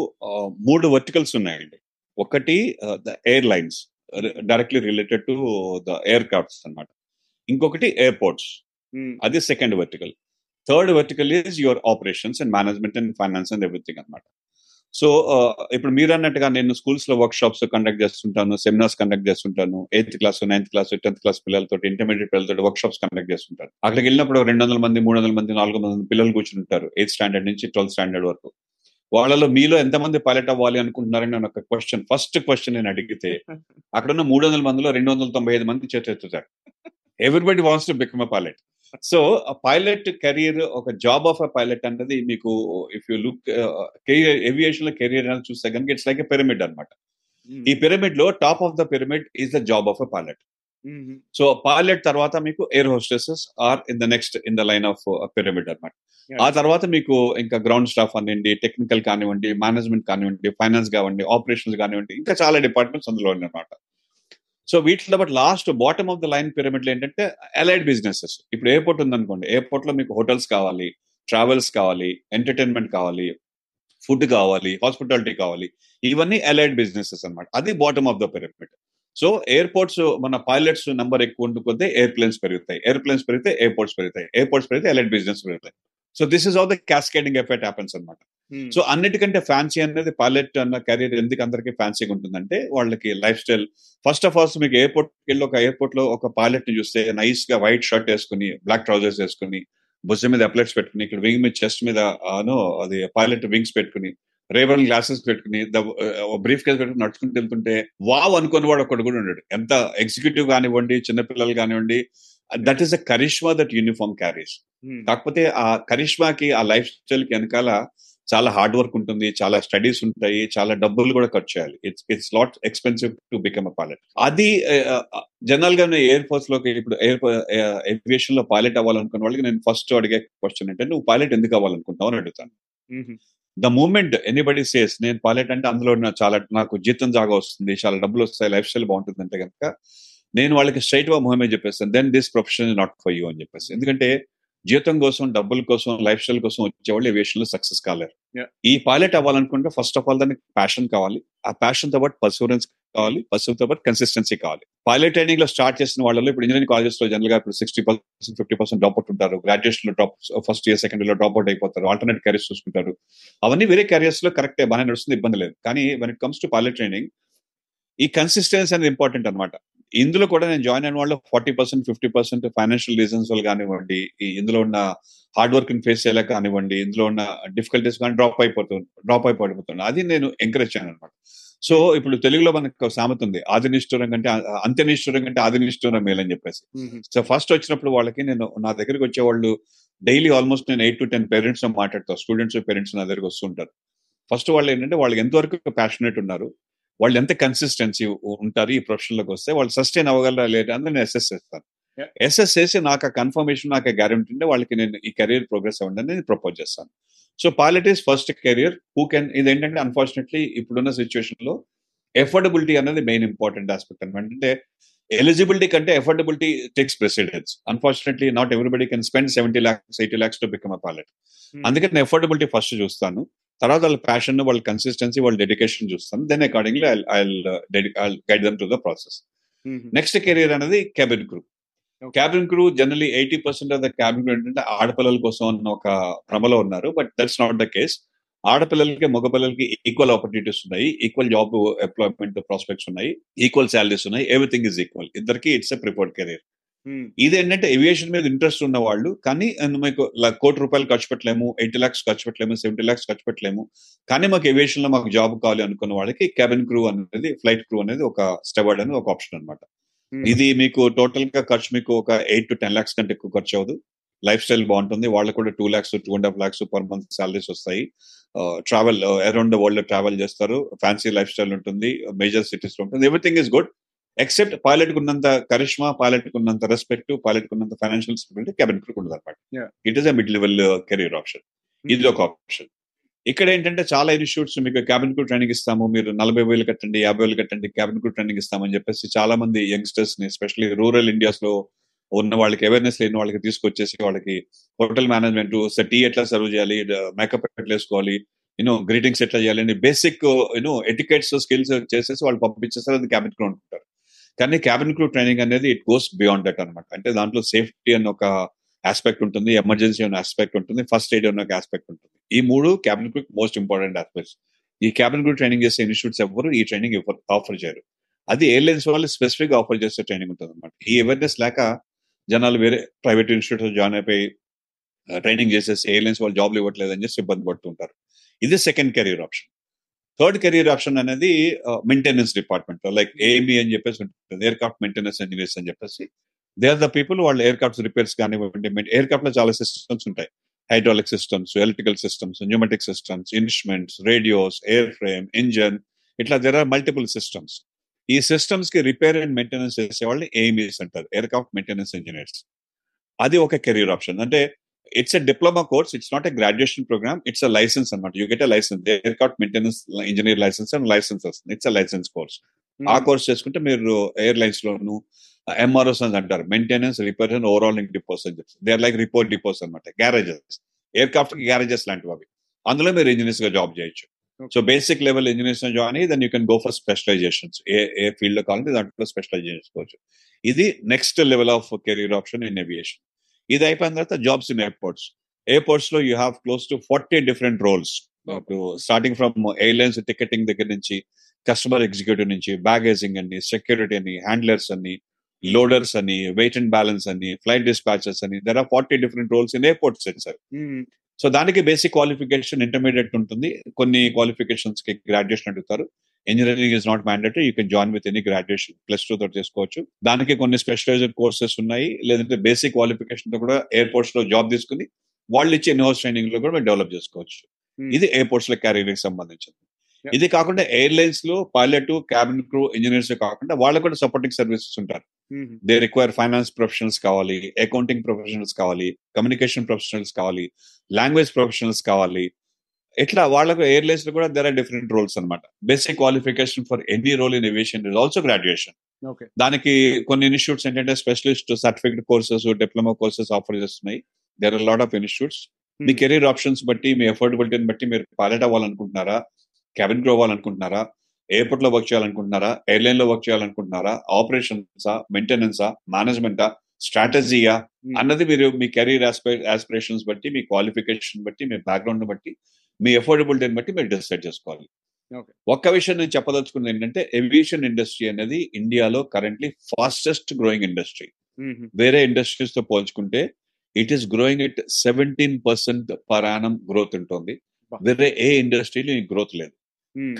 మూడు వర్టికల్స్ ఉన్నాయండి. ఒకటి the airlines directly related to the aircrafts అనమాట ఇంకొకటి ఎయిర్పోర్ట్స్. అది second vertical. Third vertical is your operations and management and finance and everything అనమాట సో ఇప్పుడు మీరు అన్నట్టుగా నేను స్కూల్స్లో వర్క్ షాప్స్ కండక్ట్ చేస్తుంటాను సెమినార్స్ కండక్ట్ చేస్తుంటాను eighth class ninth class tenth class పిల్లలతో ఇంటర్మీడియట్ పిల్లలతో వర్క్ షాప్స్ కండక్ట్ చేస్తుంటాను. అక్కడికి వెళ్ళినప్పుడు రెండు వందల మంది మూడు వందల మంది నాలుగు మంది పిల్లలు కూర్చుంటారు ఎయిత్ స్టాండర్డ్ నుంచి ట్వెల్త్ స్టాండర్డ్ వరకు. వాళ్ళలో మీలో ఎంతమంది పైలట్ అవ్వాలి అనుకుంటున్నారని నేను ఒక క్వశ్చన్ ఫస్ట్ క్వశ్చన్ నేను అడిగితే అక్కడ ఉన్న మూడు వందల మందిలో రెండు వందల తొంభై ఐదు మంది చేతుతారు everybody wants to become a pilot so pilot career ఒక జాబ్ ఆఫ్ అ పైలట్ అన్నది మీకు ఇఫ్ యూ లుక్ కెరియర్ ఏవియేషన్లో కెరియర్ అనేది చూస్తే కనుక ఇట్స్ లైక్ ఎ పిరమిడ్ అనమాట ఈ పిరమిడ్లో top of the pyramid is the job of a pilot so pilot తర్వాత మీకు air hostesses are in the next in the line of pyramid అనమాట ఆ తర్వాత మీకు ఇంకా గ్రౌండ్ స్టాఫ్ అనివ్వండి టెక్నికల్ కానివ్వండి మేనేజ్మెంట్ కానివ్వండి ఫైనాన్స్ కానివ్వండి ఆపరేషన్స్ కానివ్వండి ఇంకా చాలా డిపార్ట్మెంట్స్ అందులో అనమాట సో వీటిలో but last bottom of the line పిరమిడ్లు ఏంటంటే అలైడ్ బిజినెసెస్ ఇప్పుడు ఎయిర్పోర్ట్ ఉందనుకోండి ఎయిర్పోర్ట్లో మీకు హోటల్స్ కావాలి ట్రావెల్స్ కావాలి ఎంటర్టైన్మెంట్ కావాలి ఫుడ్ కావాలి హాస్పిటాలిటీ కావాలి ఇవన్నీ అలైడ్ బిజినెసెస్ అనమాట అది bottom of the pyramid so airports మన పైలట్స్ నెంబర్ ఎక్కువ ఉండుకుంటే ఎయిర్ప్లేన్స్ పెరుగుతాయి. ఎయిర్ప్లేన్స్ పెరిగితే ఎయిర్పోర్ట్స్ పెరుగుతాయి. ఎయిర్పోర్ట్స్ పెరిగితే ఎలైట్ బిజినెస్ పెరుగుతాయి. So this is all the cascading effect happens అనమాట సో అన్నిటికంటే ఫ్యాన్సీ అనేది పైలట్ అన్న కెరీర్ ఎందుకు అందరికి ఫ్యాన్సీగా ఉంటుందంటే వాళ్ళకి life style first of all మీకు ఎయిర్పోర్ట్ వెళ్ళి ఒక ఎయిర్పోర్ట్లో ఒక పైలట్ని చూస్తే నైస్గా వైట్ షర్ట్ వేసుకుని బ్లాక్ ట్రౌజర్స్ వేసుకుని భుజం మీద అప్లెట్స్ పెట్టుకుని ఇక్కడ వింగ్ మీద చెస్ట్ మీద అది పైలట్ వింగ్స్ పెట్టుకుని రేవన్ గ్లాసెస్ పెట్టుకుని బ్రీఫ్ కేస్ పెట్టుకుని నడుచుకుంటూ వెళ్తుంటే వావ్ అనుకుని వాడు ఒకటి కూడా ఉన్నాడు ఎంత ఎగ్జిక్యూటివ్ కానివ్వండి చిన్నపిల్లలు కానివ్వండి that is a charisma that uniform carries కాకపోతే ఆ కరిష్మాకి ఆ లైఫ్ స్టైల్కి వెనకాల చాలా హార్డ్ వర్క్ ఉంటుంది చాలా స్టడీస్ ఉంటాయి చాలా డబ్బులు కూడా ఖర్చు చేయాలి. It's it's lot expensive to become a pilot అది జనరల్గా ఎయిర్ ఫోర్స్లోకి ఇప్పుడు ఎయిర్ ఏవియేషన్లో పైలట్ అవ్వాలనుకున్న వాళ్ళకి నేను ఫస్ట్ అడిగే క్వశ్చన్ అంటే నువ్వు పైలట్ ఎందుకు అవ్వాలనుకుంటావు అని అడుగుతాను. ద మూమెంట్ ఎనీబడి సేస్ నేను పైలట్ అంటే అందులో చాలా నాకు జీతం జాగా వస్తుంది చాలా డబ్బులు వస్తాయి లైఫ్ స్టైల్ బాగుంటుంది అంటే కనుక నేను వాళ్ళకి స్ట్రైట్గా మొహమే చెప్పేస్తాను then this profession is not for you అని చెప్పేసి. ఎందుకంటే జీతం కోసం డబ్బుల కోసం లైఫ్ స్టైల్ కోసం వచ్చేవాళ్ళు ఏవియేషన్లో సక్సెస్ కాలేరు. ఈ పైలట్ అవ్వాలనుకుంటే ఫస్ట్ ఆఫ్ ఆల్ దానికి ప్యాషన్ కావాలి. ఆ ప్యాషన్తో పాటు పర్సూరెన్స్ కావాలి. పర్సూతో పాటు కన్సిస్టెన్సీ కావాలి. పైలట్ ట్రైనింగ్లో స్టార్ట్ చేసిన వాళ్ళలో ఇప్పుడు ఇంజనీరింగ్ కాలేజెస్లో జనరల్గా ఇప్పుడు sixty percent fifty percent drop out ఉంటారు. గ్రాడ్యుయేషన్లో డ్రాప్ ఫస్ట్ ఇయర్ సెకండ్ ఇయర్లో డ్రాప్ అవుట్ అయిపోతారు. ఆల్టర్నేట్ కెరీర్స్ చూసుకుంటారు. అవన్నీ వేరే కెరియర్స్లో కరెక్ట్ బాగానే నడుస్తుంది ఇబ్బంది లేదు. కానీ when it comes to pilot training ఈ కన్సిస్టెన్సీ అనేది ఇంపార్టెంట్ అనమాట ఇందులో కూడా నేను జాయిన్ అయిన వాళ్ళు forty percent fifty percent financial reasons వల్ల కానివ్వండి ఇందులో ఉన్న హార్డ్ వర్క్ ఫేస్ చేయలేక కానివ్వండి ఇందులో ఉన్న డిఫికల్టీస్ కానీ డ్రాప్ అయిపోతుంది డ్రాప్ అయిపోతుంది అది నేను ఎంకరేజ్ చేయను అనమాట సో ఇప్పుడు తెలుగులో మనకు సామెత ఉంది ఆది నిష్ఠూరం కంటే అంత్య నిష్ఠూరం కంటే ఆది నిష్ఠూరం మేలని చెప్పేసి. సో ఫస్ట్ వచ్చినప్పుడు వాళ్ళకి నేను నా దగ్గరికి వచ్చే వాళ్ళు డైలీ ఆల్మోస్ట్ నేను ఎయిట్ టు టెన్ పేరెంట్స్ మాట్లాడతాను స్టూడెంట్స్ పేరెంట్స్ నా దగ్గరికి వస్తుంటారు. ఫస్ట్ వాళ్ళు ఏంటంటే వాళ్ళకి ఎంతవరకు ప్యాషనేట్ ఉన్నారు వాళ్ళు ఎంత కన్సిస్టెన్సీ ఉంటారు ఈ ప్రొఫెషన్లోకి వస్తే వాళ్ళు సస్టైన్ అవ్వగలరా లేదా అని నేను అసెస్ చేస్తాను. అసెస్ చేసి నాకు ఆ కన్ఫర్మేషన్ నాకు గ్యారెంటీ ఉంటే వాళ్ళకి నేను ఈ కెరీర్ ప్రోగ్రెస్ అవ్వండి నేను ప్రపోజ్ చేస్తాను. So pilot is first career who can ఇది ఏంటంటే అన్ఫార్చునేట్లీ ఇప్పుడున్న సిచ్యువేషన్లో ఎఫోర్డబిలిటీ అనేది మెయిన్ ఇంపార్టెంట్ ఆస్పెక్ట్ అనమాట అంటే ఎలిజిబిలిటీ కంటే affordability takes precedence unfortunately not everybody can spend seventy lakhs eighty lakhs to become a pilot అందుకే నేను ఎఫోర్డబిలిటీ ఫస్ట్ చూస్తాను. తర్వాత వాళ్ళ ప్యాషన్ వాళ్ళ కన్సిస్టెన్సీ వాళ్ళ డెడికేషన్ చూస్తాను then accordingly I guide them to the process next career అనేది cabin crew cabin crew generally eighty percent of the cabin crew ఏంటంటే ఆడపిల్లల కోసం అన్న ఒక భ్రమలో ఉన్నారు. But that's not the case ఆడపిల్లలకి మగపిల్లలకి ఈక్వల్ ఆపర్చునిటీస్ ఉన్నాయి. ఈక్వల్ జాబ్ ఎంప్లాయ్మెంట్ ప్రాస్పెక్ట్స్ ఉన్నాయి. ఈక్వల్ శాలరీస్ ఉన్నాయి. ఎవ్రీథింగ్ ఇస్ ఈక్వల్ ఇద్దరికి ఇట్స్ ఎ ప్రిఫర్డ్ కెరీర్ ఇది ఏంటంటే ఏవియేషన్ మీద ఇంట్రెస్ట్ ఉన్న వాళ్ళు కానీ మీకు కోటి రూపాయలు ఖర్చు పెట్టలేము ఎయిటీ లాక్స్ ఖర్చు పెట్టలేము సెవెంటీ లాక్స్ ఖర్చు పెట్టలేము కానీ మాకు ఏవియేషన్లో మాకు జాబ్ కావాలి అనుకున్న వాళ్ళకి క్యాబిన్ క్రూ అనేది ఫ్లైట్ క్రూ అనేది ఒక స్టెవర్డ్ అనేది ఒక ఆప్షన్ అనమాట ఇది మీకు టోటల్గా ఖర్చు మీకు ఒక ఎయిట్ టు టెన్ లాక్స్ కంటే ఎక్కువ ఖర్చు అవ్వదు. లైఫ్ స్టైల్ బాగుంటుంది. వాళ్ళకు కూడా two lakhs two and half lakhs per month salaries వస్తాయి. Travel around the world travel చేస్తారు. ఫ్యాన్సీ లైఫ్ స్టైల్ ఉంటుంది. మేజర్ సిటీస్లో ఉంటుంది. Everything is good except pilot ఉన్నంత కరిష్మా పైలట్ ఉన్నంత రెస్పెక్ట్ పైలట్ ఉన్నంత ఫైనాన్షియల్ స్టెబిలిటీ క్యాబిన్ క్రూ ఉండదు అనమాట. It is a mid level career option ఇది ఒక ఆప్షన్ ఇక్కడ ఏంటంటే చాలా ఇన్స్టిట్యూట్స్ మీకు క్యాబిన్ క్రూ ట్రైనింగ్ ఇస్తాము. మీరు నలభై వేలు కట్టండి యాభై వేలు కట్టండి క్యాబిన్ క్రూ ట్రైనింగ్ ఇస్తామని చెప్పేసి చాలా మంది యంగ్స్టర్స్ని ఎస్పెషల్లీ రూరల్ ఇండియాస్లో ఉన్న వాళ్ళకి అవేర్నెస్ లేని వాళ్ళకి తీసుకొచ్చేసి వాళ్ళకి హోటల్ మేనేజ్మెంట్ టీ ఎట్లా సర్వ్ చేయాలి మేకప్ ఎట్లా వేసుకోవాలి యూనో గ్రీటింగ్స్ ఎట్లా చేయాలి బేసిక్ యూనో ఎటికెట్స్ స్కిల్స్ చేసేసి వాళ్ళు పంపించేస్తారు అది క్యాబిన్ క్రూ అనుకుంటారు. కానీ క్యాబిన్ క్రూ ట్రైనింగ్ అనేది ఇట్ గోస్ బియాండ్ దట్ అనమాట అంటే దాంట్లో సేఫ్టీ అన్న ఒక ఆస్పెక్ట్ ఉంటుంది ఎమర్జెన్సీ అన్న ఆస్పెక్ట్ ఉంటుంది ఫస్ట్ ఎయిడ్ అన్న ఒక ఆస్పెక్ట్ ఉంటుంది. ఈ మూడు cabin crew most important aspects ఈ క్యాబిన్ క్రూ ట్రైనింగ్ చేసే ఇన్స్టిట్యూట్స్ ఎవరు ఈ ట్రైనింగ్ ఆఫర్ చేయరు. అది ఎయిర్లైన్స్ వాళ్ళు స్పెసిఫిక్గా ఆఫర్ చేసే ట్రైనింగ్ ఉంటుంది అనమాట ఈ అవేర్నెస్ లేక జనాలు వేరే ప్రైవేట్ ఇన్స్టిట్యూట్స్ జాయిన్ అయిపోయి ట్రైనింగ్ చేసేసి ఎయిర్లైన్స్ వాళ్ళు జాబ్లు ఇవ్వట్లేదు అని చెప్పి ఇబ్బంది పడుతుంటారు. ఇది second career option third career option అనేది మెయింటెనెన్స్ డిపార్ట్మెంట్ లైక్ ఏఎంఈ అని చెప్పేసి ఉంటుంది. ఎయిర్క్రాఫ్ట్ మెయింటెనెన్స్ ఇంజనీర్స్ అని చెప్పేసి. దే ఆర్ ద పీపుల్ వాళ్ళు ఎయిర్క్రాఫ్ట్స్ రిపేర్స్ కానివ్వండి ఎయిర్క్రాఫ్ట్లో చాలా సిస్టమ్స్ ఉంటాయి. Hydraulic systems electrical systems pneumatic systems instruments radios airframe engine ఇట్లా దెర్ ఆర్ మల్టిపుల్ సిస్టమ్స్ ఈ సిస్టమ్స్కి రిపేర్ అండ్ మెయింటెనెన్స్ చేసే వాళ్ళని ఏఎంఈస్ అంటారు. ఎయిర్క్రాఫ్ట్ మెయింటెనెన్స్ ఇంజనీర్స్ అది ఒక కెరీర్ ఆప్షన్. అంటే it's a diploma course it's not a graduation program it's a license అనమాట you get a license aircraft maintenance engineer license and licenses it's a license course ఆ course చేసుకుంటే మీరు airlines లోను MROs అని అంటారు. Maintenance repair and overhaul depots అని చెప్పి they are like report depots అనమాట గ్యారేజెస్ ఎయిర్క్రాఫ్ట్ గ్యారేజెస్ లాంటివి అవి. అందులో మీరు ఇంజనీర్స్గా జాబ్ చేయొచ్చు. So basic level engineers join అయ్యి then you can go for specializations ఏ ఏ ఫీల్డ్లో కావాలంటే దాంట్లో స్పెషలైజ్ చేసుకోవచ్చు ఇది next level of career option in aviation ఇది అయిపోయిన తర్వాత jobs in airports ఎయిర్పోర్ట్స్లో you have close to forty different roles starting from airlines ticketing దగ్గర నుంచి కస్టమర్ ఎగ్జిక్యూటివ్ నుంచి బ్యాగేజింగ్ అని సెక్యూరిటీ అని హ్యాండ్లర్స్ అని లోడర్స్ అని వెయిట్ అండ్ బ్యాలెన్స్ అని ఫ్లైట్ డిస్పాచెస్ అని there are forty different roles in airport sir so దానికి బేసిక్ క్వాలిఫికేషన్ ఇంటర్మీడియట్ ఉంటుంది. కొన్ని క్వాలిఫికేషన్స్కి గ్రాడ్యుయేషన్ అడుగుతారు. Engineering is not mandatory you can join with any graduation plus two తోటి చేసుకోవచ్చు. దానికి కొన్ని స్పెషలైజ్డ్ కోర్సెస్ ఉన్నాయి. లేదంటే బేసిక్ క్వాలిఫికేషన్తో కూడా ఎయిర్పోర్ట్స్లో జాబ్ తీసుకుని వాళ్ళు ఇచ్చే ఇన్హౌస్ ట్రైనింగ్లో కూడా డెవలప్ చేసుకోవచ్చు. ఇది ఎయిర్పోర్ట్స్లో క్యారియర్కి సంబంధించింది. ఇది కాకుండా ఎయిర్లైన్స్లో పైలట్ క్యాబిన్ క్రూ ఇంజనీర్స్ కాకుండా వాళ్ళకు కూడా సపోర్టింగ్ సర్వీసెస్ ఉంటారు. దే రిక్వైర్ ఫైనాన్స్ ప్రొఫెషనల్స్ కావాలి అకౌంటింగ్ ప్రొఫెషనల్స్ కావాలి కమ్యూనికేషన్ ప్రొఫెషనల్స్ కావాలి లాంగ్వేజ్ ప్రొఫెషనల్స్ కావాలి ఇట్లా వాళ్ళకు ఎయిర్లైన్స్లో కూడా దర్ ఆర్ డిఫరెంట్ రోల్స్ అనమాట basic qualification for any role in aviation is also graduation దానికి కొన్ని ఇన్స్టిట్యూట్స్ ఏంటంటే specialist certificate courses diploma courses offer చేస్తున్నాయి. There are lot of institutes me career options బట్టి మీ అఫోర్డబిలిటీని బట్టి మీరు పైలట్ అవ్వాలనుకుంటున్నారా? క్యాబిన్ క్రూ అవ్వాలనుకుంటున్నారా? ఎయిర్పోర్ట్లో వర్క్ చేయాలనుకుంటున్నారా? ఎయిర్లైన్లో వర్క్ చేయాలనుకుంటున్నారా ఆపరేషన్సా మెయింటెనెన్సా మేనేజ్మెంటా స్ట్రాటజీయా అన్నది మీరు మీ కెరీర్ ఆస్పిరేషన్స్ బట్టి మీ క్వాలిఫికేషన్ బట్టి మీ బ్యాక్గ్రౌండ్ బట్టి మీ ఎఫోర్డబిలిటీని బట్టి మీరు డిసైడ్ చేసుకోవాలి. ఒక్క విషయం నేను చెప్పదలుచుకున్నది ఏంటంటే ఏవియేషన్ ఇండస్ట్రీ అనేది ఇండియాలో కరెంట్లీ ఫాస్టెస్ట్ గ్రోయింగ్ ఇండస్ట్రీ వేరే ఇండస్ట్రీస్తో పోల్చుకుంటే it is growing it seventeen percent per annum growth ఉంటుంది. వేరే ఏ ఇండస్ట్రీలో గ్రోత్ లేదు.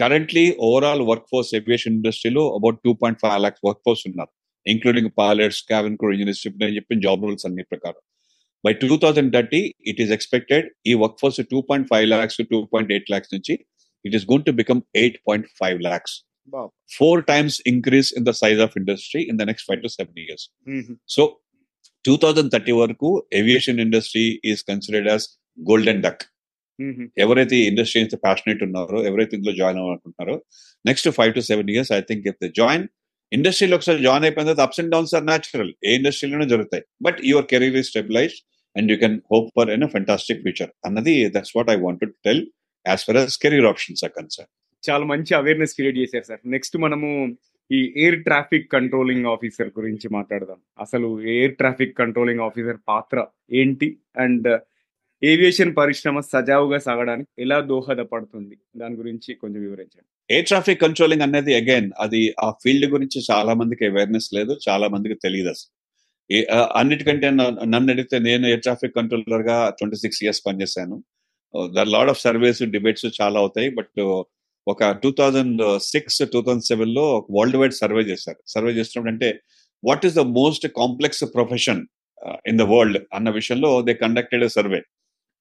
Currently overall work force aviation ఇండస్ట్రీలో about two point five lakhs workforce ఉన్నారు. Including pilots cabin crew engineers నేను చెప్పిన జాబ్ రూల్స్ అన్ని ప్రకారం. By two thousand thirty it is expected ఈ workforce two point five lakhs two point eight lakhs నుంచి it is going to become eight point five lakhs four times increase in the size of industry in the next five to seven years so two thousand thirty వరకు aviation industry is considered as golden duck ఎవరైతే ఈ industry passionate ఉన్నారో ఎవరైతే ఇందులో join అవ్వాలనుకుంటున్నారో next five to seven years I think if the join ఇండస్ట్రీలో ఒకసారి join అయిపోయిన తర్వాత ups and downs are natural ఏ ఇండస్ట్రీలోనే జరుగుతాయి. But your career is stabilize and you can hope for an fantastic future అన్నది that's what I want to tell as far as career options are concern చాలా మంచి awareness create చేశారు sir. Next మనము ఈ air traffic controlling officer గురించి మాట్లాడదాం. అసలు air traffic controlling officer పాత్ర ఏంటి? అండ్ ఏవియేషన్ పరిశ్రమ సజావుగా సాగడానికి ఎలా దోహదపడుతుంది? దాని గురించి కొంచెం వివరించండి. ఎయిర్ ట్రాఫిక్ కంట్రోలింగ్ అనేది అగైన్ అది ఆ ఫీల్డ్ గురించి చాలా మందికి అవేర్నెస్ లేదు చాలా మందికి తెలియదు అసలు. అన్నిటికంటే నన్ను అడిగితే నేను ఎయిర్ ట్రాఫిక్ కంట్రోలర్గా ట్వంటీ సిక్స్ ఇయర్స్ పనిచేశాను. The lot of surveys debates చాలా అవుతాయి బట్ ఒక two thousand six two thousand సెవెన్లో ఒక వరల్డ్ వైడ్ సర్వే చేశారు. సర్వే చేసినప్పుడు అంటే what is the most complex profession in the world అన్న విషయంలో దే కండక్టెడ్ సర్వే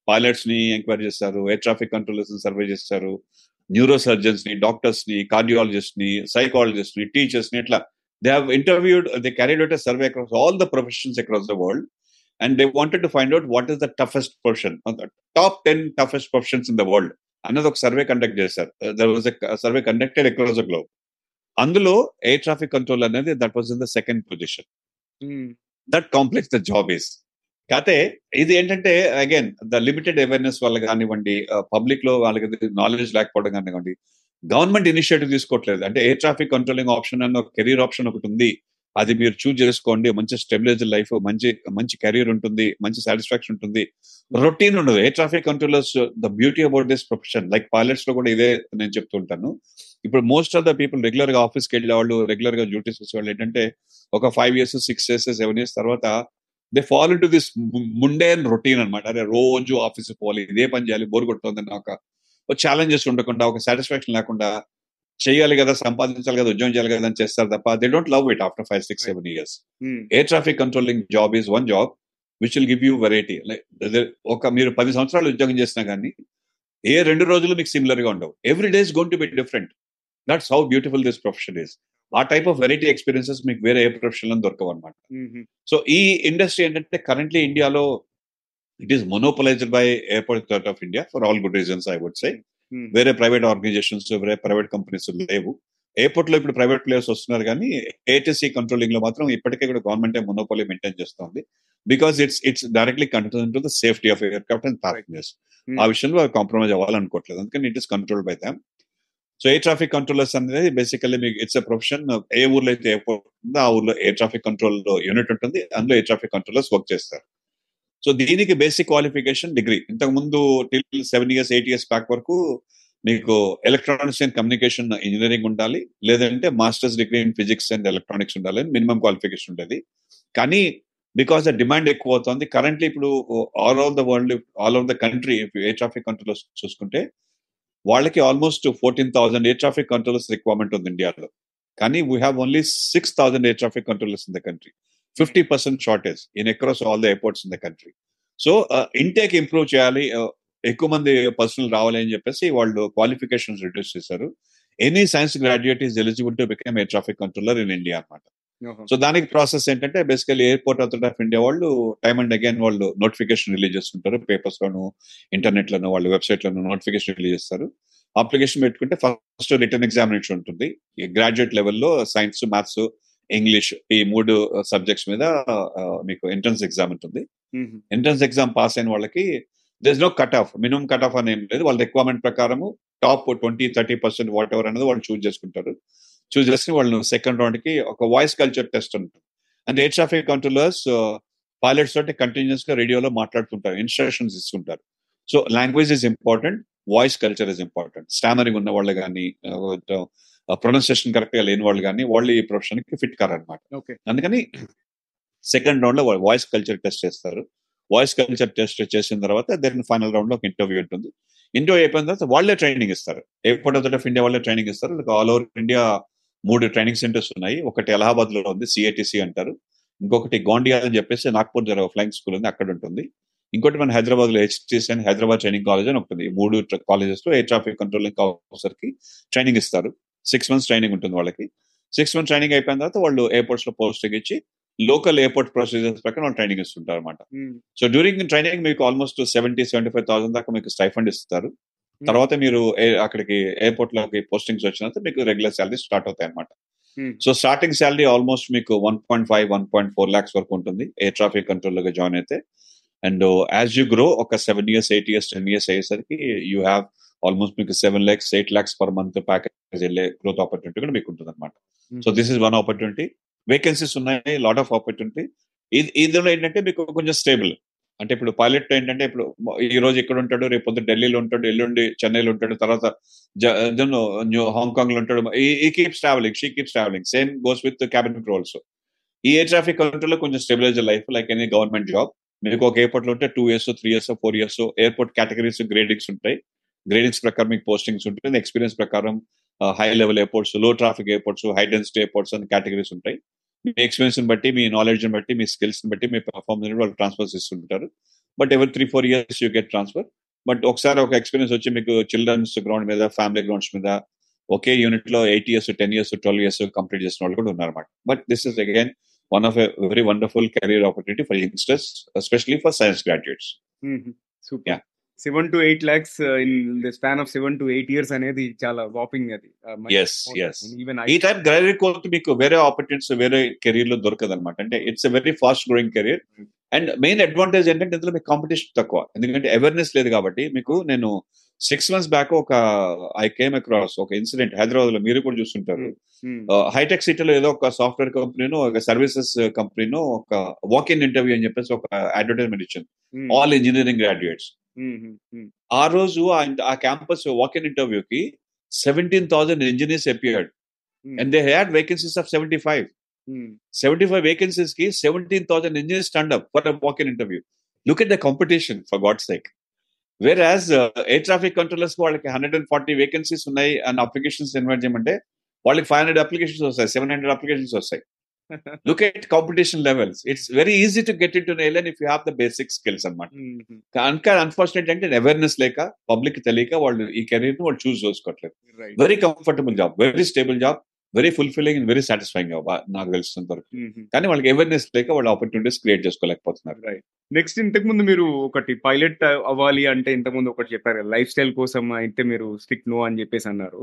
పైలట్స్ని ఎంక్వైరీ చేస్తారు ఎయిర్ ట్రాఫిక్ కంట్రోలర్స్ని సర్వే చేస్తారు న్యూరో సర్జన్స్ని డాక్టర్స్ని కార్డియాలజిస్ట్ని సైకాలజిస్ట్ని టీచర్స్ని ఇట్లా. They have interviewed they carried out survey across all the professions across the world and they wanted to find out what is the toughest profession top ten toughest professions in the world అన్నది ఒక survey conduct చేశారు. There was survey conducted across the globe అందులో air traffic control అనేది that was in the second position that complex the job is కాకపోతే ఇది ఏంటంటే again the limited awareness వల్ల కానివ్వండి పబ్లిక్లో వాళ్ళకి నాలెడ్జ్ లేకపోవడం కానివ్వండి గవర్నమెంట్ ఇనిషియేటివ్ తీసుకోవట్లేదు. అంటే ఎయిర్ ట్రాఫిక్ కంట్రోలింగ్ ఆప్షన్ అన్న ఒక కెరీర్ ఆప్షన్ ఒకటి ఉంది. అది మీరు చూజ్ చేసుకోండి. మంచి స్టెబిలైజ్ లైఫ్ మంచి మంచి కెరీర్ ఉంటుంది. మంచి సాటిస్ఫాక్షన్ ఉంటుంది. రొటీన్ ఉండదు. Air traffic controllers the beauty about this profession like పైలట్స్లో కూడా ఇదే నేను చెప్తుంటాను ఇప్పుడు మోస్ట్ ఆఫ్ ద పీపుల్ రెగ్యులర్గా ఆఫీస్కి వెళ్ళే వాళ్ళు రెగ్యులర్గా డ్యూటీస్ వచ్చే వాళ్ళు ఏంటంటే ఒక five years six years seven years తర్వాత they fall to this and routine అనమాట అరే రోజు ఆఫీస్ పోవాలి ఇదే పని చేయాలి బోర్ కొడుతుంది ఒక ఛాలెంజెస్ ఉండకుండా ఒక సాటిస్ఫాక్షన్ లేకుండా చేయాలి కదా సంపాదించాలి కదా ఉద్యోగం చేయాలి కదా అని చేస్తారు తప్ప they don't love it after five six seven years air traffic controlling job is one job which will give you variety ఒక మీరు పది సంవత్సరాలు ఉద్యోగం చేసినా కానీ ఏ రెండు రోజులు మీకు సిమిలర్గా ఉండవు. Every day is gonna be different that's how beautiful this profession is ఆ టైప్ ఆఫ్ వెరైటీ ఎక్స్పీరియన్సెస్ మీకు వేరే ఏ ప్రొఫెషన్లో దొరకవు అనమాట సో ఈ ఇండస్ట్రీ ఏంటంటే కరెంట్లీ ఇండియాలో it is monopolized by airport authority of India for all good reasons I would say వేరే ప్రైవేట్ ఆర్గనైజేషన్స్ వేరే ప్రైవేట్ కంపెనీస్ లేవు. ఎయిర్పోర్ట్లో ఇప్పుడు ప్రైవేట్ ప్లేయర్స్ వస్తున్నారు కానీ ఏటీసీ కంట్రోలింగ్లో మాత్రం ఇప్పటికే కూడా గవర్నమెంట్ మొనోపోలీ మెయింటైన్ చేస్తోంది. Because it's it's directly control to the safety of aircraft and passengers ఆ విషయంలో కాంప్రమైజ్ అవ్వాలనుకోవట్లేదు. అందుకని it is control by them so air traffic controllers అనేది బేసికల్లీ మీకు ఇట్స్ ఎ ప్రొఫెషన్ ఏ ఊర్లో అయితే ఎయిర్పోర్ట్ ఉందో ఆ ఊర్లో ఎయిర్ ట్రాఫిక్ కంట్రోల్ యూనిట్ ఉంటుంది. అందులో ఎయిర్ ట్రాఫిక్ కంట్రోలర్స్ వర్క్ చేస్తారు. సో దీనికి బేసిక్ క్వాలిఫికేషన్ డిగ్రీ ఇంతకు ముందు till seven years eight years back వరకు మీకు ఎలక్ట్రానిక్స్ అండ్ కమ్యూనికేషన్ ఇంజనీరింగ్ ఉండాలి. లేదంటే masters degree in physics and electronics ఉండాలి అని మినిమం క్వాలిఫికేషన్ ఉండేది. కానీ బికాస్ ద డిమాండ్ ఎక్కువ అవుతుంది కరెంట్లీ ఇప్పుడు all over the world all over the country air traffic controllers చూసుకుంటే వాళ్ళకి almost fourteen thousand air traffic controllers requirement ఉంది ఇండియాలో. కానీ we have only six thousand air traffic controllers in the country fifty percent shortage in across all the airports in the country so intake improve చేయాలి. ఎక్కువ మంది personnel రావాలి అని చెప్పేసి వాళ్ళు క్వాలిఫికేషన్స్ రిడ్యూస్ చేశారు. Any science graduate is eligible to become air traffic controller in India అనమాట so దానికి ప్రాసెస్ ఏంటంటే basically airport authority of India వాళ్ళు టైమ్ అండ్ అగైన్ వాళ్ళు నోటిఫికేషన్ రిలీజ్ చేస్తుంటారు. పేపర్స్ లోను ఇంటర్నెట్ లోను వాళ్ళ వెబ్సైట్ లోను నోటిఫికేషన్ రిలీజ్ చేస్తారు. అప్లికేషన్ పెట్టుకుంటే ఫస్ట్ రిటర్న్ ఎగ్జామినేషన్ ఉంటుంది. గ్రాడ్యుయేట్ లెవెల్లో సైన్స్ మ్యాథ్స్ ఇంగ్లీష్ ఈ మూడు సబ్జెక్ట్స్ మీద మీకు ఎంట్రన్స్ ఎగ్జామ్ ఉంటుంది. ఎంట్రన్స్ ఎగ్జామ్ పాస్ అయిన వాళ్ళకి this no cut off minimum cut off అని ఏం లేదు. వాళ్ళ రిక్వైర్మెంట్ ప్రకారము top twenty thirty percent whatever అనేది వాళ్ళు చూస్ చేసుకుంటారు. చూస్ చేసుకుని వాళ్ళు సెకండ్ రౌండ్కి ఒక వాయిస్ కల్చర్ టెస్ట్ ఉంటుంది. And air traffic controllers pilots తోటి కంటిన్యూస్గా రేడియోలో మాట్లాడుతుంటారు. ఇన్స్ట్రక్షన్స్ ఇస్తుంటారు. So language is important voice culture is important stammering ఉన్న వాళ్ళు కానీ ప్రొనౌన్సియేషన్ కరెక్ట్గా లేని వాళ్ళు కానీ వాళ్ళు ఈ ప్రొఫెషన్కి ఫిట్ కారనమాట. ఓకే. అందుకని సెకండ్ రౌండ్లో వాయిస్ కల్చర్ టెస్ట్ చేస్తారు. వాయిస్ కల్చర్ టెస్ట్ చేసిన తర్వాత దెన్ ఫైనల్ రౌండ్లో ఒక ఇంటర్వ్యూ ఉంటుంది. ఇంటర్వ్యూ అయిపోయిన తర్వాత వాళ్ళే ట్రైనింగ్ ఇస్తారు. ఎయిర్పోర్ట్ ఆఫ్ ఆఫ్ ఇండియా వాళ్ళే ట్రైనింగ్ ఇస్తారు. ఆల్ ఓవర్ ఇండియా మూడు ట్రైనింగ్ సెంటర్స్ ఉన్నాయి. ఒకటి అలహాబాద్లో ఉంది సిఐటిసి అంటారు. ఇంకొకటి గోండియా అని చెప్పేసి నాగ్పూర్ దగ్గర ఫ్లైంగ్ స్కూల్ ఉంది అక్కడ ఉంటుంది. ఇంకోటి మన హైదరాబాద్లో హెచ్టిసి అని హైదరాబాద్ ట్రైనింగ్ కాలేజ్ అని ఉంటుంది మూడు కాలేజెస్లో ఎయిర్ ట్రాఫిక్ కంట్రోలింగ్ ఆఫీసర్కి ట్రైనింగ్ ఇస్తారు. సిక్స్ మంత్స్ ట్రైనింగ్ ఉంటుంది వాళ్ళకి. సిక్స్ మంత్స్ ట్రైనింగ్ అయిపోయిన తర్వాత వాళ్ళు ఎయిర్పోర్ట్స్లో పోస్టింగ్ ఇచ్చి లోకల్ ఎయిర్పోర్ట్ ప్రొసీజర్స్ ప్రకారం వాళ్ళు ట్రైనింగ్ ఇస్తుంటారు అనమాట సో డ్యూరింగ్ ట్రైనింగ్ మీకు almost seventy seventy five thousand దాకా మీకు స్టైఫండ్ ఇస్తారు. తర్వాత మీరు అక్కడికి ఎయిర్పోర్ట్లోకి పోస్టింగ్స్ వచ్చినంత మీకు రెగ్యులర్ శాలరీ స్టార్ట్ అవుతాయి అనమాట సో స్టార్టింగ్ శాలరీ ఆల్మోస్ట్ మీకు one point five one point four lakhs వరకు ఉంటుంది. ఎయిర్ ట్రాఫిక్ కంట్రోల్గా జాయిన్ అయితే. అండ్ యాజ్ యూ గ్రో ఒక seven years eight years ten years అయ్యేసరికి యూ హ్యావ్ ఆల్మోస్ట్ మీకు seven lakhs eight lakhs per month package వెళ్ళే growth opportunity కూడా మీకు ఉంటుంది అనమాట so this is one opportunity vacancies ఉన్నాయి లాట్ ఆఫ్ ఆపర్చునిటీ ఇది ఇందులో ఏంటంటే మీకు కొంచెం స్టేబుల్ అంటే ఇప్పుడు పైలట్ ఏంటంటే ఇప్పుడు ఈ రోజు ఇక్కడ ఉంటాడు రేపు పొద్దున్న ఢిల్లీలో ఉంటాడు ఎల్లుండి చెన్నైలో ఉంటాడు తర్వాత హాంకాంగ్లో ఉంటాడు. He keeps travelling she keeps travelling same goes with cabin crew also ఈ ఎయిర్ ట్రాఫిక్ కంట్రోల్ కొంచెం stabilize life like any government job మీకు ఒక ఎయిర్పోర్ట్లో ఉంటే two years three years four years airport categories gradings ఉంటాయి. గ్రేడింగ్స్ ప్రకారం మీకు postings ఉంటుంది ఎక్స్పీరియన్స్ ప్రకారం high level ఎయిర్పోర్ట్స్లో traffic airports high density airports అని కేటగిరీస్ ఉంటాయి. మీ ఎక్స్పీరియన్స్ బట్టి మీ నాలెడ్జ్ బట్టి మీ స్కిల్స్ బట్టి మీ పర్ఫార్మెన్స్ వాళ్ళు ట్రాన్స్ఫర్ ఇస్తుంటారు. But every three four years you get transfer but ఒకసారి ఒక ఎక్స్పీరియన్స్ వచ్చి మీకు చిల్డ్రన్స్ గ్రౌండ్ మీద ఫ్యామిలీ గ్రౌండ్స్ మీద ఒకే యూనిట్లో eight years ten years twelve years complete చేసిన వాళ్ళు కూడా ఉన్నారన్నమాట. But this is again one of a very wonderful career opportunity for youngsters especially for science graduates super. Seven to eight lakhs in the span of seven to eight years అనేది చాలా whopping అది. ఈ type graduate course మీకు వేరే opportunities వేరే కెరీర్లో దొరకదు అనమాట అంటే it's very fast growing career and main advantage ఏంటంటే ఇందులో మీకు కాంపిటీషన్ తక్కువ. ఎందుకంటే అవేర్నెస్ లేదు కాబట్టి మీకు నేను సిక్స్ మంత్స్ బ్యాక్ ఒక ఐ కేమ్ అక్రాస్ ఒక ఇన్సిడెంట్ హైదరాబాద్లో మీరు కూడా చూస్తుంటారు. హైటెక్ సిటీలో ఏదో ఒక సాఫ్ట్వేర్ కంపెనీనో ఒక సర్వీసెస్ కంపెనీనో ఒక వాక్ ఇన్ ఇంటర్వ్యూ అని చెప్పేసి ఒక అడ్వర్టైజ్మెంట్ ఇచ్చింది ఆల్ ఇంజనీరింగ్ గ్రాడ్యుయేట్స్ ఆ రోజు ఆ- క్యాంపస్ వాక్ ఇన్ ఇంటర్వ్యూకి seventeen thousand engineers appeared and they had vacancies of seventy five seventy five వేకెన్సీస్కి seventeen thousand engineers stand up for walk in interview look at the competition for god sake whereas air traffic controllers వాళ్ళకి hundred and forty vacancies ఉన్నాయి and applications invite చేయమంటే వాళ్ళకి five hundred applications వస్తాయి seven hundred applications వస్తాయి. Look at competition levels it's very easy to get in to airline if you have the basic skills అనమాట కనుక unfortunate అంటే awareness లేక public తెలియక వాళ్ళు ఈ కెరీర్ని వాళ్ళు చూస్ చేసుకోవట్లేదు. Very comfortable job very stable job very fulfilling and very satisfying job నాకు తెలిసినంత వరకు. కానీ వాళ్ళకి అవేర్నెస్ లేక వాళ్ళు ఆపర్చునిటీస్ క్రియేట్ చేసుకోలేకపోతున్నారు. నెక్స్ట్ ఇంతకు ముందు మీరు ఒకటి పైలట్ అవ్వాలి అంటే ఇంతకు ముందు ఒకటి చెప్పారు లైఫ్ స్టైల్ కోసం అయితే మీరు స్టిక్ నో అని చెప్పేసి అన్నారు.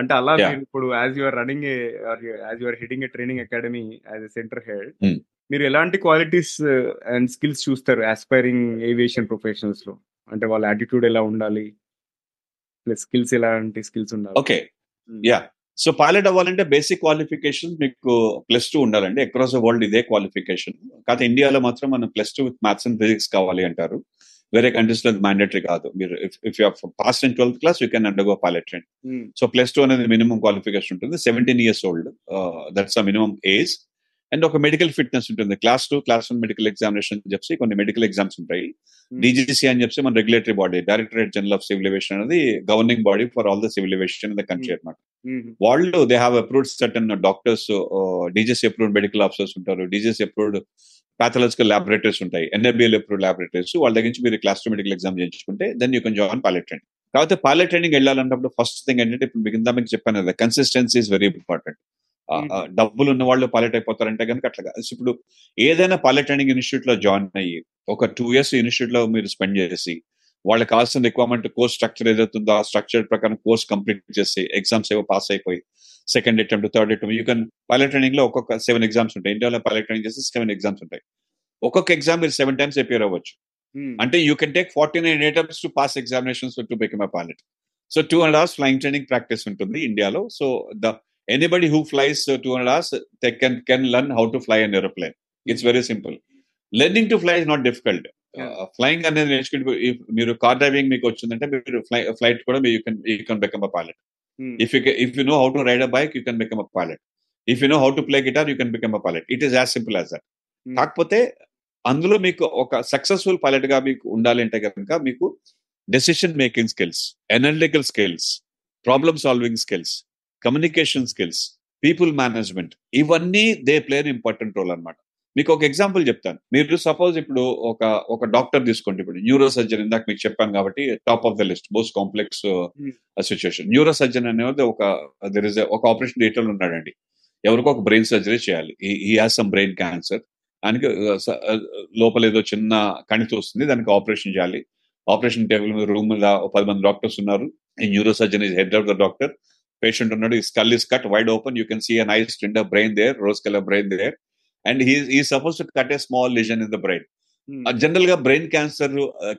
అంటే అలా. మీరు ఇప్పుడు as you're running as you're heading a training academy as a centre head. మీరు ఎలాంటి క్వాలిటీస్ అండ్ స్కిల్స్ చూస్తారు ఆస్పైరింగ్ ఏవియేషన్ ప్రొఫెషనల్స్లో? అంటే వాళ్ళ యాటిట్యూడ్ ఎలా ఉండాలి? ప్లస్ స్కిల్స్ ఎలాంటి స్కిల్స్ ఉండాలి? ఓకే యా సో పైలట్ అవ్వాలంటే బేసిక్ క్వాలిఫికేషన్ మీకు ప్లస్ టూ ఉండాలండి. అక్రాస్ ద వరల్డ్ ఇదే క్వాలిఫికేషన్ కాకపోతే ఇండియాలో మాత్రం మనం plus two with maths and physics కావాలి అంటారు. వేరే కంట్రీస్లో మ్యాండేటరీ కాదు. మీరు if you pass in twelfth class you can undergo pilot train so plus two అనేది మినిమం క్వాలిఫికేషన్ ఉంటుంది. Seventeen years old that's uh minimum age and ఒక medical fitness ఉంటుంది. Class two class one medical examination చెప్పి కొన్ని medical exams ఉంటాయి. DGC అని చెప్పి మన regulatory body directorate general of civil aviation అనేది governing body for all the civil aviation in the country అనమాట వాళ్ళు they have approved certain doctors DGC approved medical officers ఉంటారు. డీజీసీ అప్రూవ్డ్ పాథలాజికల్ ల్యాబొరేటరీస్ ఉంటాయి. NABL approved laboratories వాళ్ళ దగ్గర నుంచి మీరు class medical exam చేయించుకుంటే then you can join pilot training కాకపోతే పైలట్ ట్రైనింగ్ వెళ్ళాలన్నప్పుడు ఫస్ట్ థింగ్ ఏంటంటే ఇప్పుడు మీకు ఇందా మీకు చెప్పాను కదా కన్సిస్టెన్సీ ఇస్ వెరీ ఇంపార్టెంట్ డబ్బులు ఉన్న వాళ్ళు పైలట్ అయిపోతారంటే కనుక అట్లా. ఇప్పుడు ఏదైనా పైలట్ ట్రైనింగ్ ఇన్స్టిట్యూట్లో జాయిన్ అయ్యి ఒక టూ ఇయర్స్ ఇన్స్టిట్యూట్లో మీరు స్పెండ్ చేసి వాళ్ళకి కావాల్సిన రిక్వైర్మెంట్ కోర్స్ స్ట్రక్చర్ ఏదైతుందో ఆ స్ట్రక్చర్ ప్రకారం కోర్స్ కంప్లీట్ చేసి ఎగ్జామ్స్ ఏవో పాస్ అయిపోయి second attempt third attempt you can pilot ట్రైనింగ్లో ఒక్కొక్క సెవెన్ ఎగ్జామ్స్ ఉంటాయి. ఇండియాలో పైలట్ ట్రైనింగ్ చేసి సెవెన్ ఎగ్జామ్స్ ఉంటాయి. ఒక్కొక్క ఎగ్జామ్ మీరు సెవెన్ టైమ్స్ అపియర్ అవ్వచ్చు. అంటే you can take forty nine attempts to pass examinations to become a pilot so two hundred hours flying training practice ఉంటుంది ఇండియాలో so the anybody who flies two hundred hours they can can learn how to fly an aeroplane it's very simple learning to fly is not difficult flying అనేది నేర్చుకుంటే మీరు car driving మీకు వచ్చిందంటే మీరు fly flight కూడా you can you can become a pilot if you if you know how to ride a bike you can become a pilot if you know how to play guitar you can become a pilot it is as simple as that కాకపోతే అందులో మీకు ఒక successful పైలట్గా మీకు ఉండాలి అంటే కనుక మీకు decision making skills analytical skills problem solving skills communication skills people management ఇవన్నీ దే ప్లే ఇంపార్టెంట్ రోల్ అనమాట మీకు ఒక ఎగ్జాంపుల్ చెప్తాను. మీరు సపోజ్ ఇప్పుడు ఒక ఒక డాక్టర్ తీసుకోండి. ఇప్పుడు న్యూరో సర్జన్ ఇందాక మీకు చెప్పాను కాబట్టి top of the list most complex situation neuro surgeon అనేది ఒక దర్ ఇస్ ఒక ఆపరేషన్ థియేటర్ ఉన్నాడండి. ఎవరికో ఒక బ్రెయిన్ సర్జరీ చేయాలి. ఈ హాస్ సమ్ బ్రెయిన్ క్యాన్సర్ దానికి లోపల ఏదో చిన్న కణితి వస్తుంది. దానికి ఆపరేషన్ చేయాలి. ఆపరేషన్ టేబుల్ మీద రూమ్ మీద పది మంది డాక్టర్స్ ఉన్నారు. ఈ neuro surgeon is head of the doctor patient ఉన్నాడు. ఈ skull is cut wide open you can see an eyes స్టిండర్ brain there rose colour brain there and he is suppose to cut a small lesion in the brain జనరల్గా brain cancer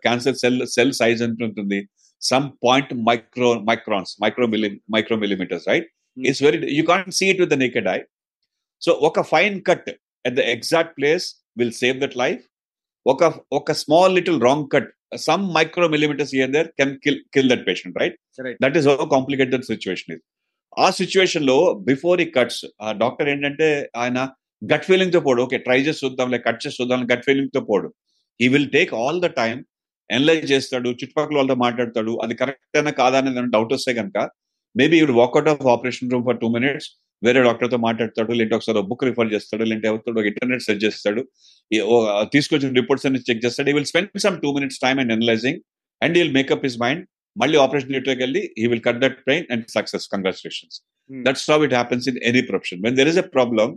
cancer cell cell size ఎంత ఉంటుంది? Some point micro microns micro micro millimetres right it's very you can't see it with the naked eye so ఒక fine cut at the exact place will save that life. ఒక ఒక small little wrong cut some micro millimetres here there can kill kill that patient right that is how complicated situation ఇది ఆ సిచ్యువేషన్లో before ఈ cuts ఆ doctor ఏంటంటే ఆయన gut ఫీలింగ్తో పోడు. ఓకే ట్రై చేసి చూద్దాం లేక కట్ చేసి చూద్దాం గట్ ఫీలింగ్తో పోడు. He will take all the time analyse చేస్తాడు చుట్టుపక్కల వాళ్ళతో మాట్లాడతాడు. అది కరెక్ట్ అయినా కాదా అనేది డౌట్ వస్తే కనుక maybe he'll walkout of operation room for two minutes వేరే డాక్టర్తో మాట్లాడతాడు లేదంటే ఒకసారి బుక్ రిఫర్ చేస్తాడు లేదంటే ఎవరితో ఇంటర్నెట్ సెర్చ్ చేస్తాడు. తీసుకొచ్చిన రిపోర్ట్స్ అన్ని చెక్ చేస్తాడు. He will spend some two minutes time and analysing and he will make up his mind మళ్ళీ ఆపరేషన్ థియేటర్కి వెళ్ళి he will cut that pain and success congratulations that's how it happens in any profession when there is a problem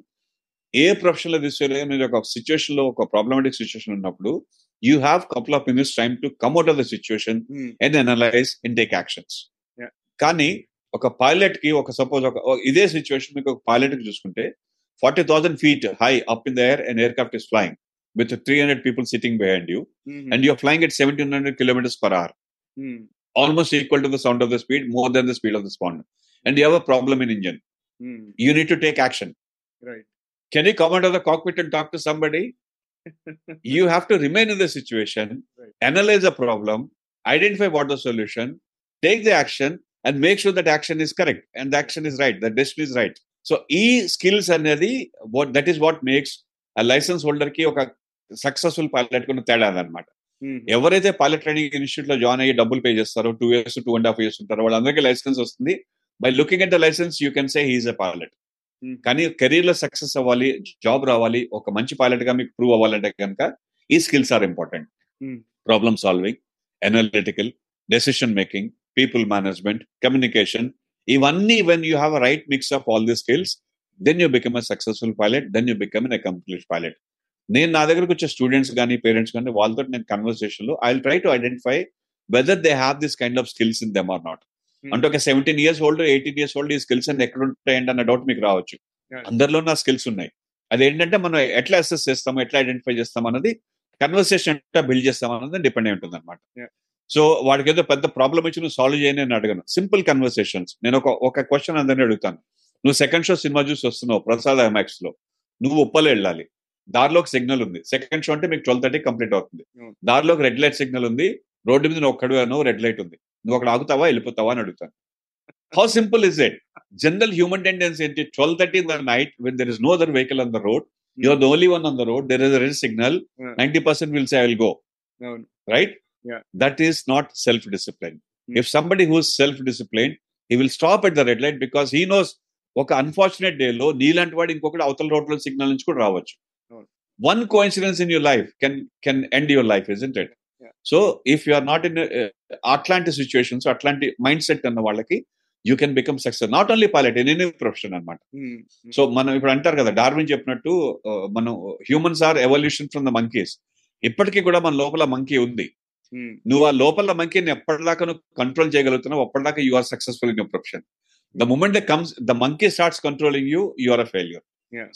a ప్రొఫెషన్లో తీసుకెళ్ళి మీరు ఒక సిచ్యువేషన్లో ఒక problematic situation ఉన్నప్పుడు you have couple of minutes time to come out of the situation and analyse and take actions కానీ ఒక పైలట్కి ఒక సపోజ్ ఒక ఇదే సిచ్యువేషన్ మీకు ఒక పైలట్కి చూసుకుంటే forty thousand feet high up in the air and aircraft is flying with three hundred people sitting behind you and your flying at seventeen hundred kilometres per hour almost equal to the sound of the speed more than the speed of the sound and you have a problem in engine you need to take action can you come out of the cockpit and talk to somebody you have to remain in the situation, analyze the problem, identify what the solution, take the action, and make sure that action is correct and the action is right, the decision is right. So ఈ skills అనేది what that is what makes ఆ licence హోల్డర్కి ఒక successful pilot కొన్ని తేడా అనమాట ఎవరైతే pilot training ఇన్స్టిట్యూట్లో జాయిన్ అయ్యి డబ్బులు పే చేస్తారో two years two and half years ఉంటారో వాళ్ళందరికీ లైసెన్స్ వస్తుంది. By looking at the licence you can say he is a pilot కానీ కెరీర్లో సక్సెస్ అవ్వాలి జాబ్ రావాలి ఒక మంచి పైలట్గా మీకు ప్రూవ్ అవ్వాలంటే కనుక ఈ skills are important. Problem solving analytical decision making people management communication ఇవన్నీ when you have a right mix of all the skills then you become a successful pilot then you become an accomplish pilot నేను నా దగ్గరకు వచ్చే students కానీ parents కానీ వాళ్ళతో నేను కన్వర్సేషన్లో I try to identify whether they have this kind of skills in them or not అంటే ఒక seventeen years old eighteen years old ఈ స్కిల్స్ అన్ని ఎక్కడ ఉంటాయండి అన్న డౌట్ మీకు రావచ్చు. అందరిలో నా స్కిల్స్ ఉన్నాయి. అదేంటంటే మనం ఎట్లా అసెస్ చేస్తాము ఎట్లా ఐడెంటిఫై చేస్తాం అన్నది కన్వర్సేషన్ ఎట్లా బిల్డ్ చేస్తాం అన్నది డిపెండ్ అయి ఉంటుంది అనమాట సో వాడికి ఏదో పెద్ద ప్రాబ్లం ఇచ్చి నువ్వు సాల్వ్ చేయని నేను అడగను. సింపుల్ కన్వర్సేషన్స్ నేను ఒక ఒక క్వశ్చన్ అందరినీ అడుగుతాను. నువ్వు సెకండ్ షో సినిమా చూసి వస్తున్నావు ప్రసాద్ ఐమాక్స్లో. నువ్వు ఉప్పలు వెళ్ళాలి. దారిలోకి సిగ్నల్ ఉంది. సెకండ్ షో అంటే మీకు ట్వెల్వ్ థర్టీ కంప్లీట్ అవుతుంది. దారిలోకి రెడ్ లైట్ సిగ్నల్ ఉంది. రోడ్డు మీద నువ్వు ఒక్కడు రెడ్ లైట్ ఉంది. నువ్వు అక్కడ ఆగుతావా? వెళ్ళిపోతావా? అని అడుగుతాను how simple is it general human tendency ఏంటి? Twelve thirty the night when there is no other vehicle on the road you're the only one on the road there is red signal ninety percent will say I will go right that is not self discipline if somebody who's self discipline he will stop at the red light because he knows ఒక unfortunate day లో నీలాంటి వాడు ఇంకొకటి అవతల రోడ్లో signal నుంచి కూడా రావచ్చు. One coincidence in your life can can end your life is it so if you are not in అట్లాంటి సిచ్యువేషన్స్ అట్లాంటి మైండ్ సెట్ అన్న వాళ్ళకి you can become success not only pilot in any profession అనమాట so మనం ఇప్పుడు అంటారు కదా Darwin చెప్పినట్టు మనం humans are evolution from the monkeys ఇప్పటికీ కూడా మన లోపల మంకీ ఉంది. నువ్వు ఆ లోపల మంకీని ఎప్పటిదాకా నువ్వు కంట్రోల్ చేయగలుగుతున్నావు అప్పటిదాకా you are successful in your profession the moment comes the monkey starts controlling you you are a failure.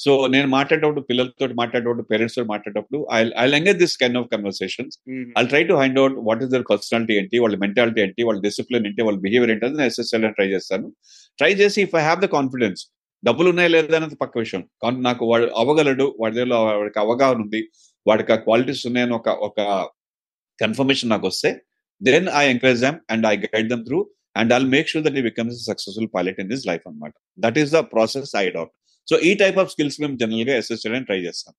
So నేను మాట్లాడేటప్పుడు పిల్లలతో మాట్లాడేటప్పుడు పేరెంట్స్తో మాట్లాడేటప్పుడు I I engage this kind of conversations I try to find out what is their personality ఏంటి వాళ్ళ mentality ఏంటి వాళ్ళ డిసిప్లిన్ ఏంటి వాళ్ళ బిహేవియర్ ఏంటి అని చేయడానికి ట్రై చేస్తాను. ట్రై చేసి if I have the confidence డబ్బులు ఉన్నాయా లేదా అనేది పక్క విషయం. కానీ నాకు వాడు అవ్వగలడు వాడి దగ్గర వాడికి అవగాహన ఉంది వాడికి ఆ క్వాలిటీస్ ఉన్నాయని ఒక ఒక కన్ఫర్మేషన్ నాకు వస్తే then I encourage them and I guide them through and I'll make sure that he becomes successful pilot in this life అనమాట that is the process I adapt so ఈ టైప్ ఆఫ్ స్కిల్స్ మేము జనరల్గా assess చేయడానికి try చేస్తాం.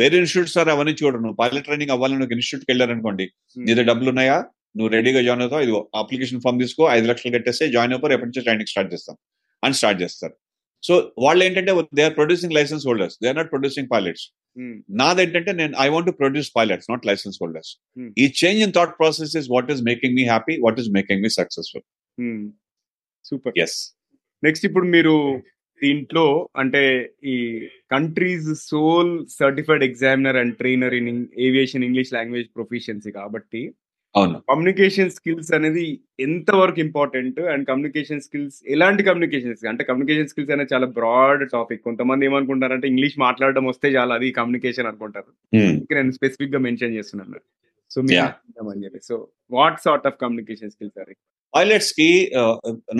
వేరే institute sir అవన్నీ చూడను. Pilot training అవ్వాలని ఒక ఇన్స్టిట్యూట్కి వెళ్ళారనుకోండి నీ దగ్గర డబ్బులు ఉన్నాయా? నువ్వు రెడీగా జాయిన్ అవుతావు? ఇది అప్లికేషన్ ఫామ్ తీసుకో ఐదు లక్షలు కట్టేస్తే జాయిన్ అయిపోయి ఎప్పటి నుంచి ట్రైనింగ్ స్టార్ట్ చేస్తాం. అని స్టార్ట్ చేస్తారు. సో వాళ్ళు ఏంటంటే they are producing licence holders they are not producing pilots నాదేంటంటే నేను I want produce pilots not licence holders Hmm. ఈ change in thought process is what is making me happy what is making me successful super yes next ఇప్పుడు మీరు దీంట్లో అంటే ఈ countries sole certified examiner and trainer in aviation English language proficiency కాబట్టి అవును. Communication skills అనేది ఎంత వరకు ఇంపార్టెంట్ అండ్ కమ్యూనికేషన్ స్కిల్స్ ఎలాంటి కమ్యూనికేషన్ అంటే కమ్యూనికేషన్ స్కిల్స్ అనేది చాలా బ్రాడ్ టాపిక్. కొంతమంది ఏమనుకుంటారంటే ఇంగ్లీష్ మాట్లాడడం వస్తే చాలా అది కమ్యూనికేషన్ అనుకుంటారు. నేను స్పెసిఫిక్గా మెన్షన్ చేస్తున్నాను. సో. మీరు so what sort of communication skills are పైలట్స్కి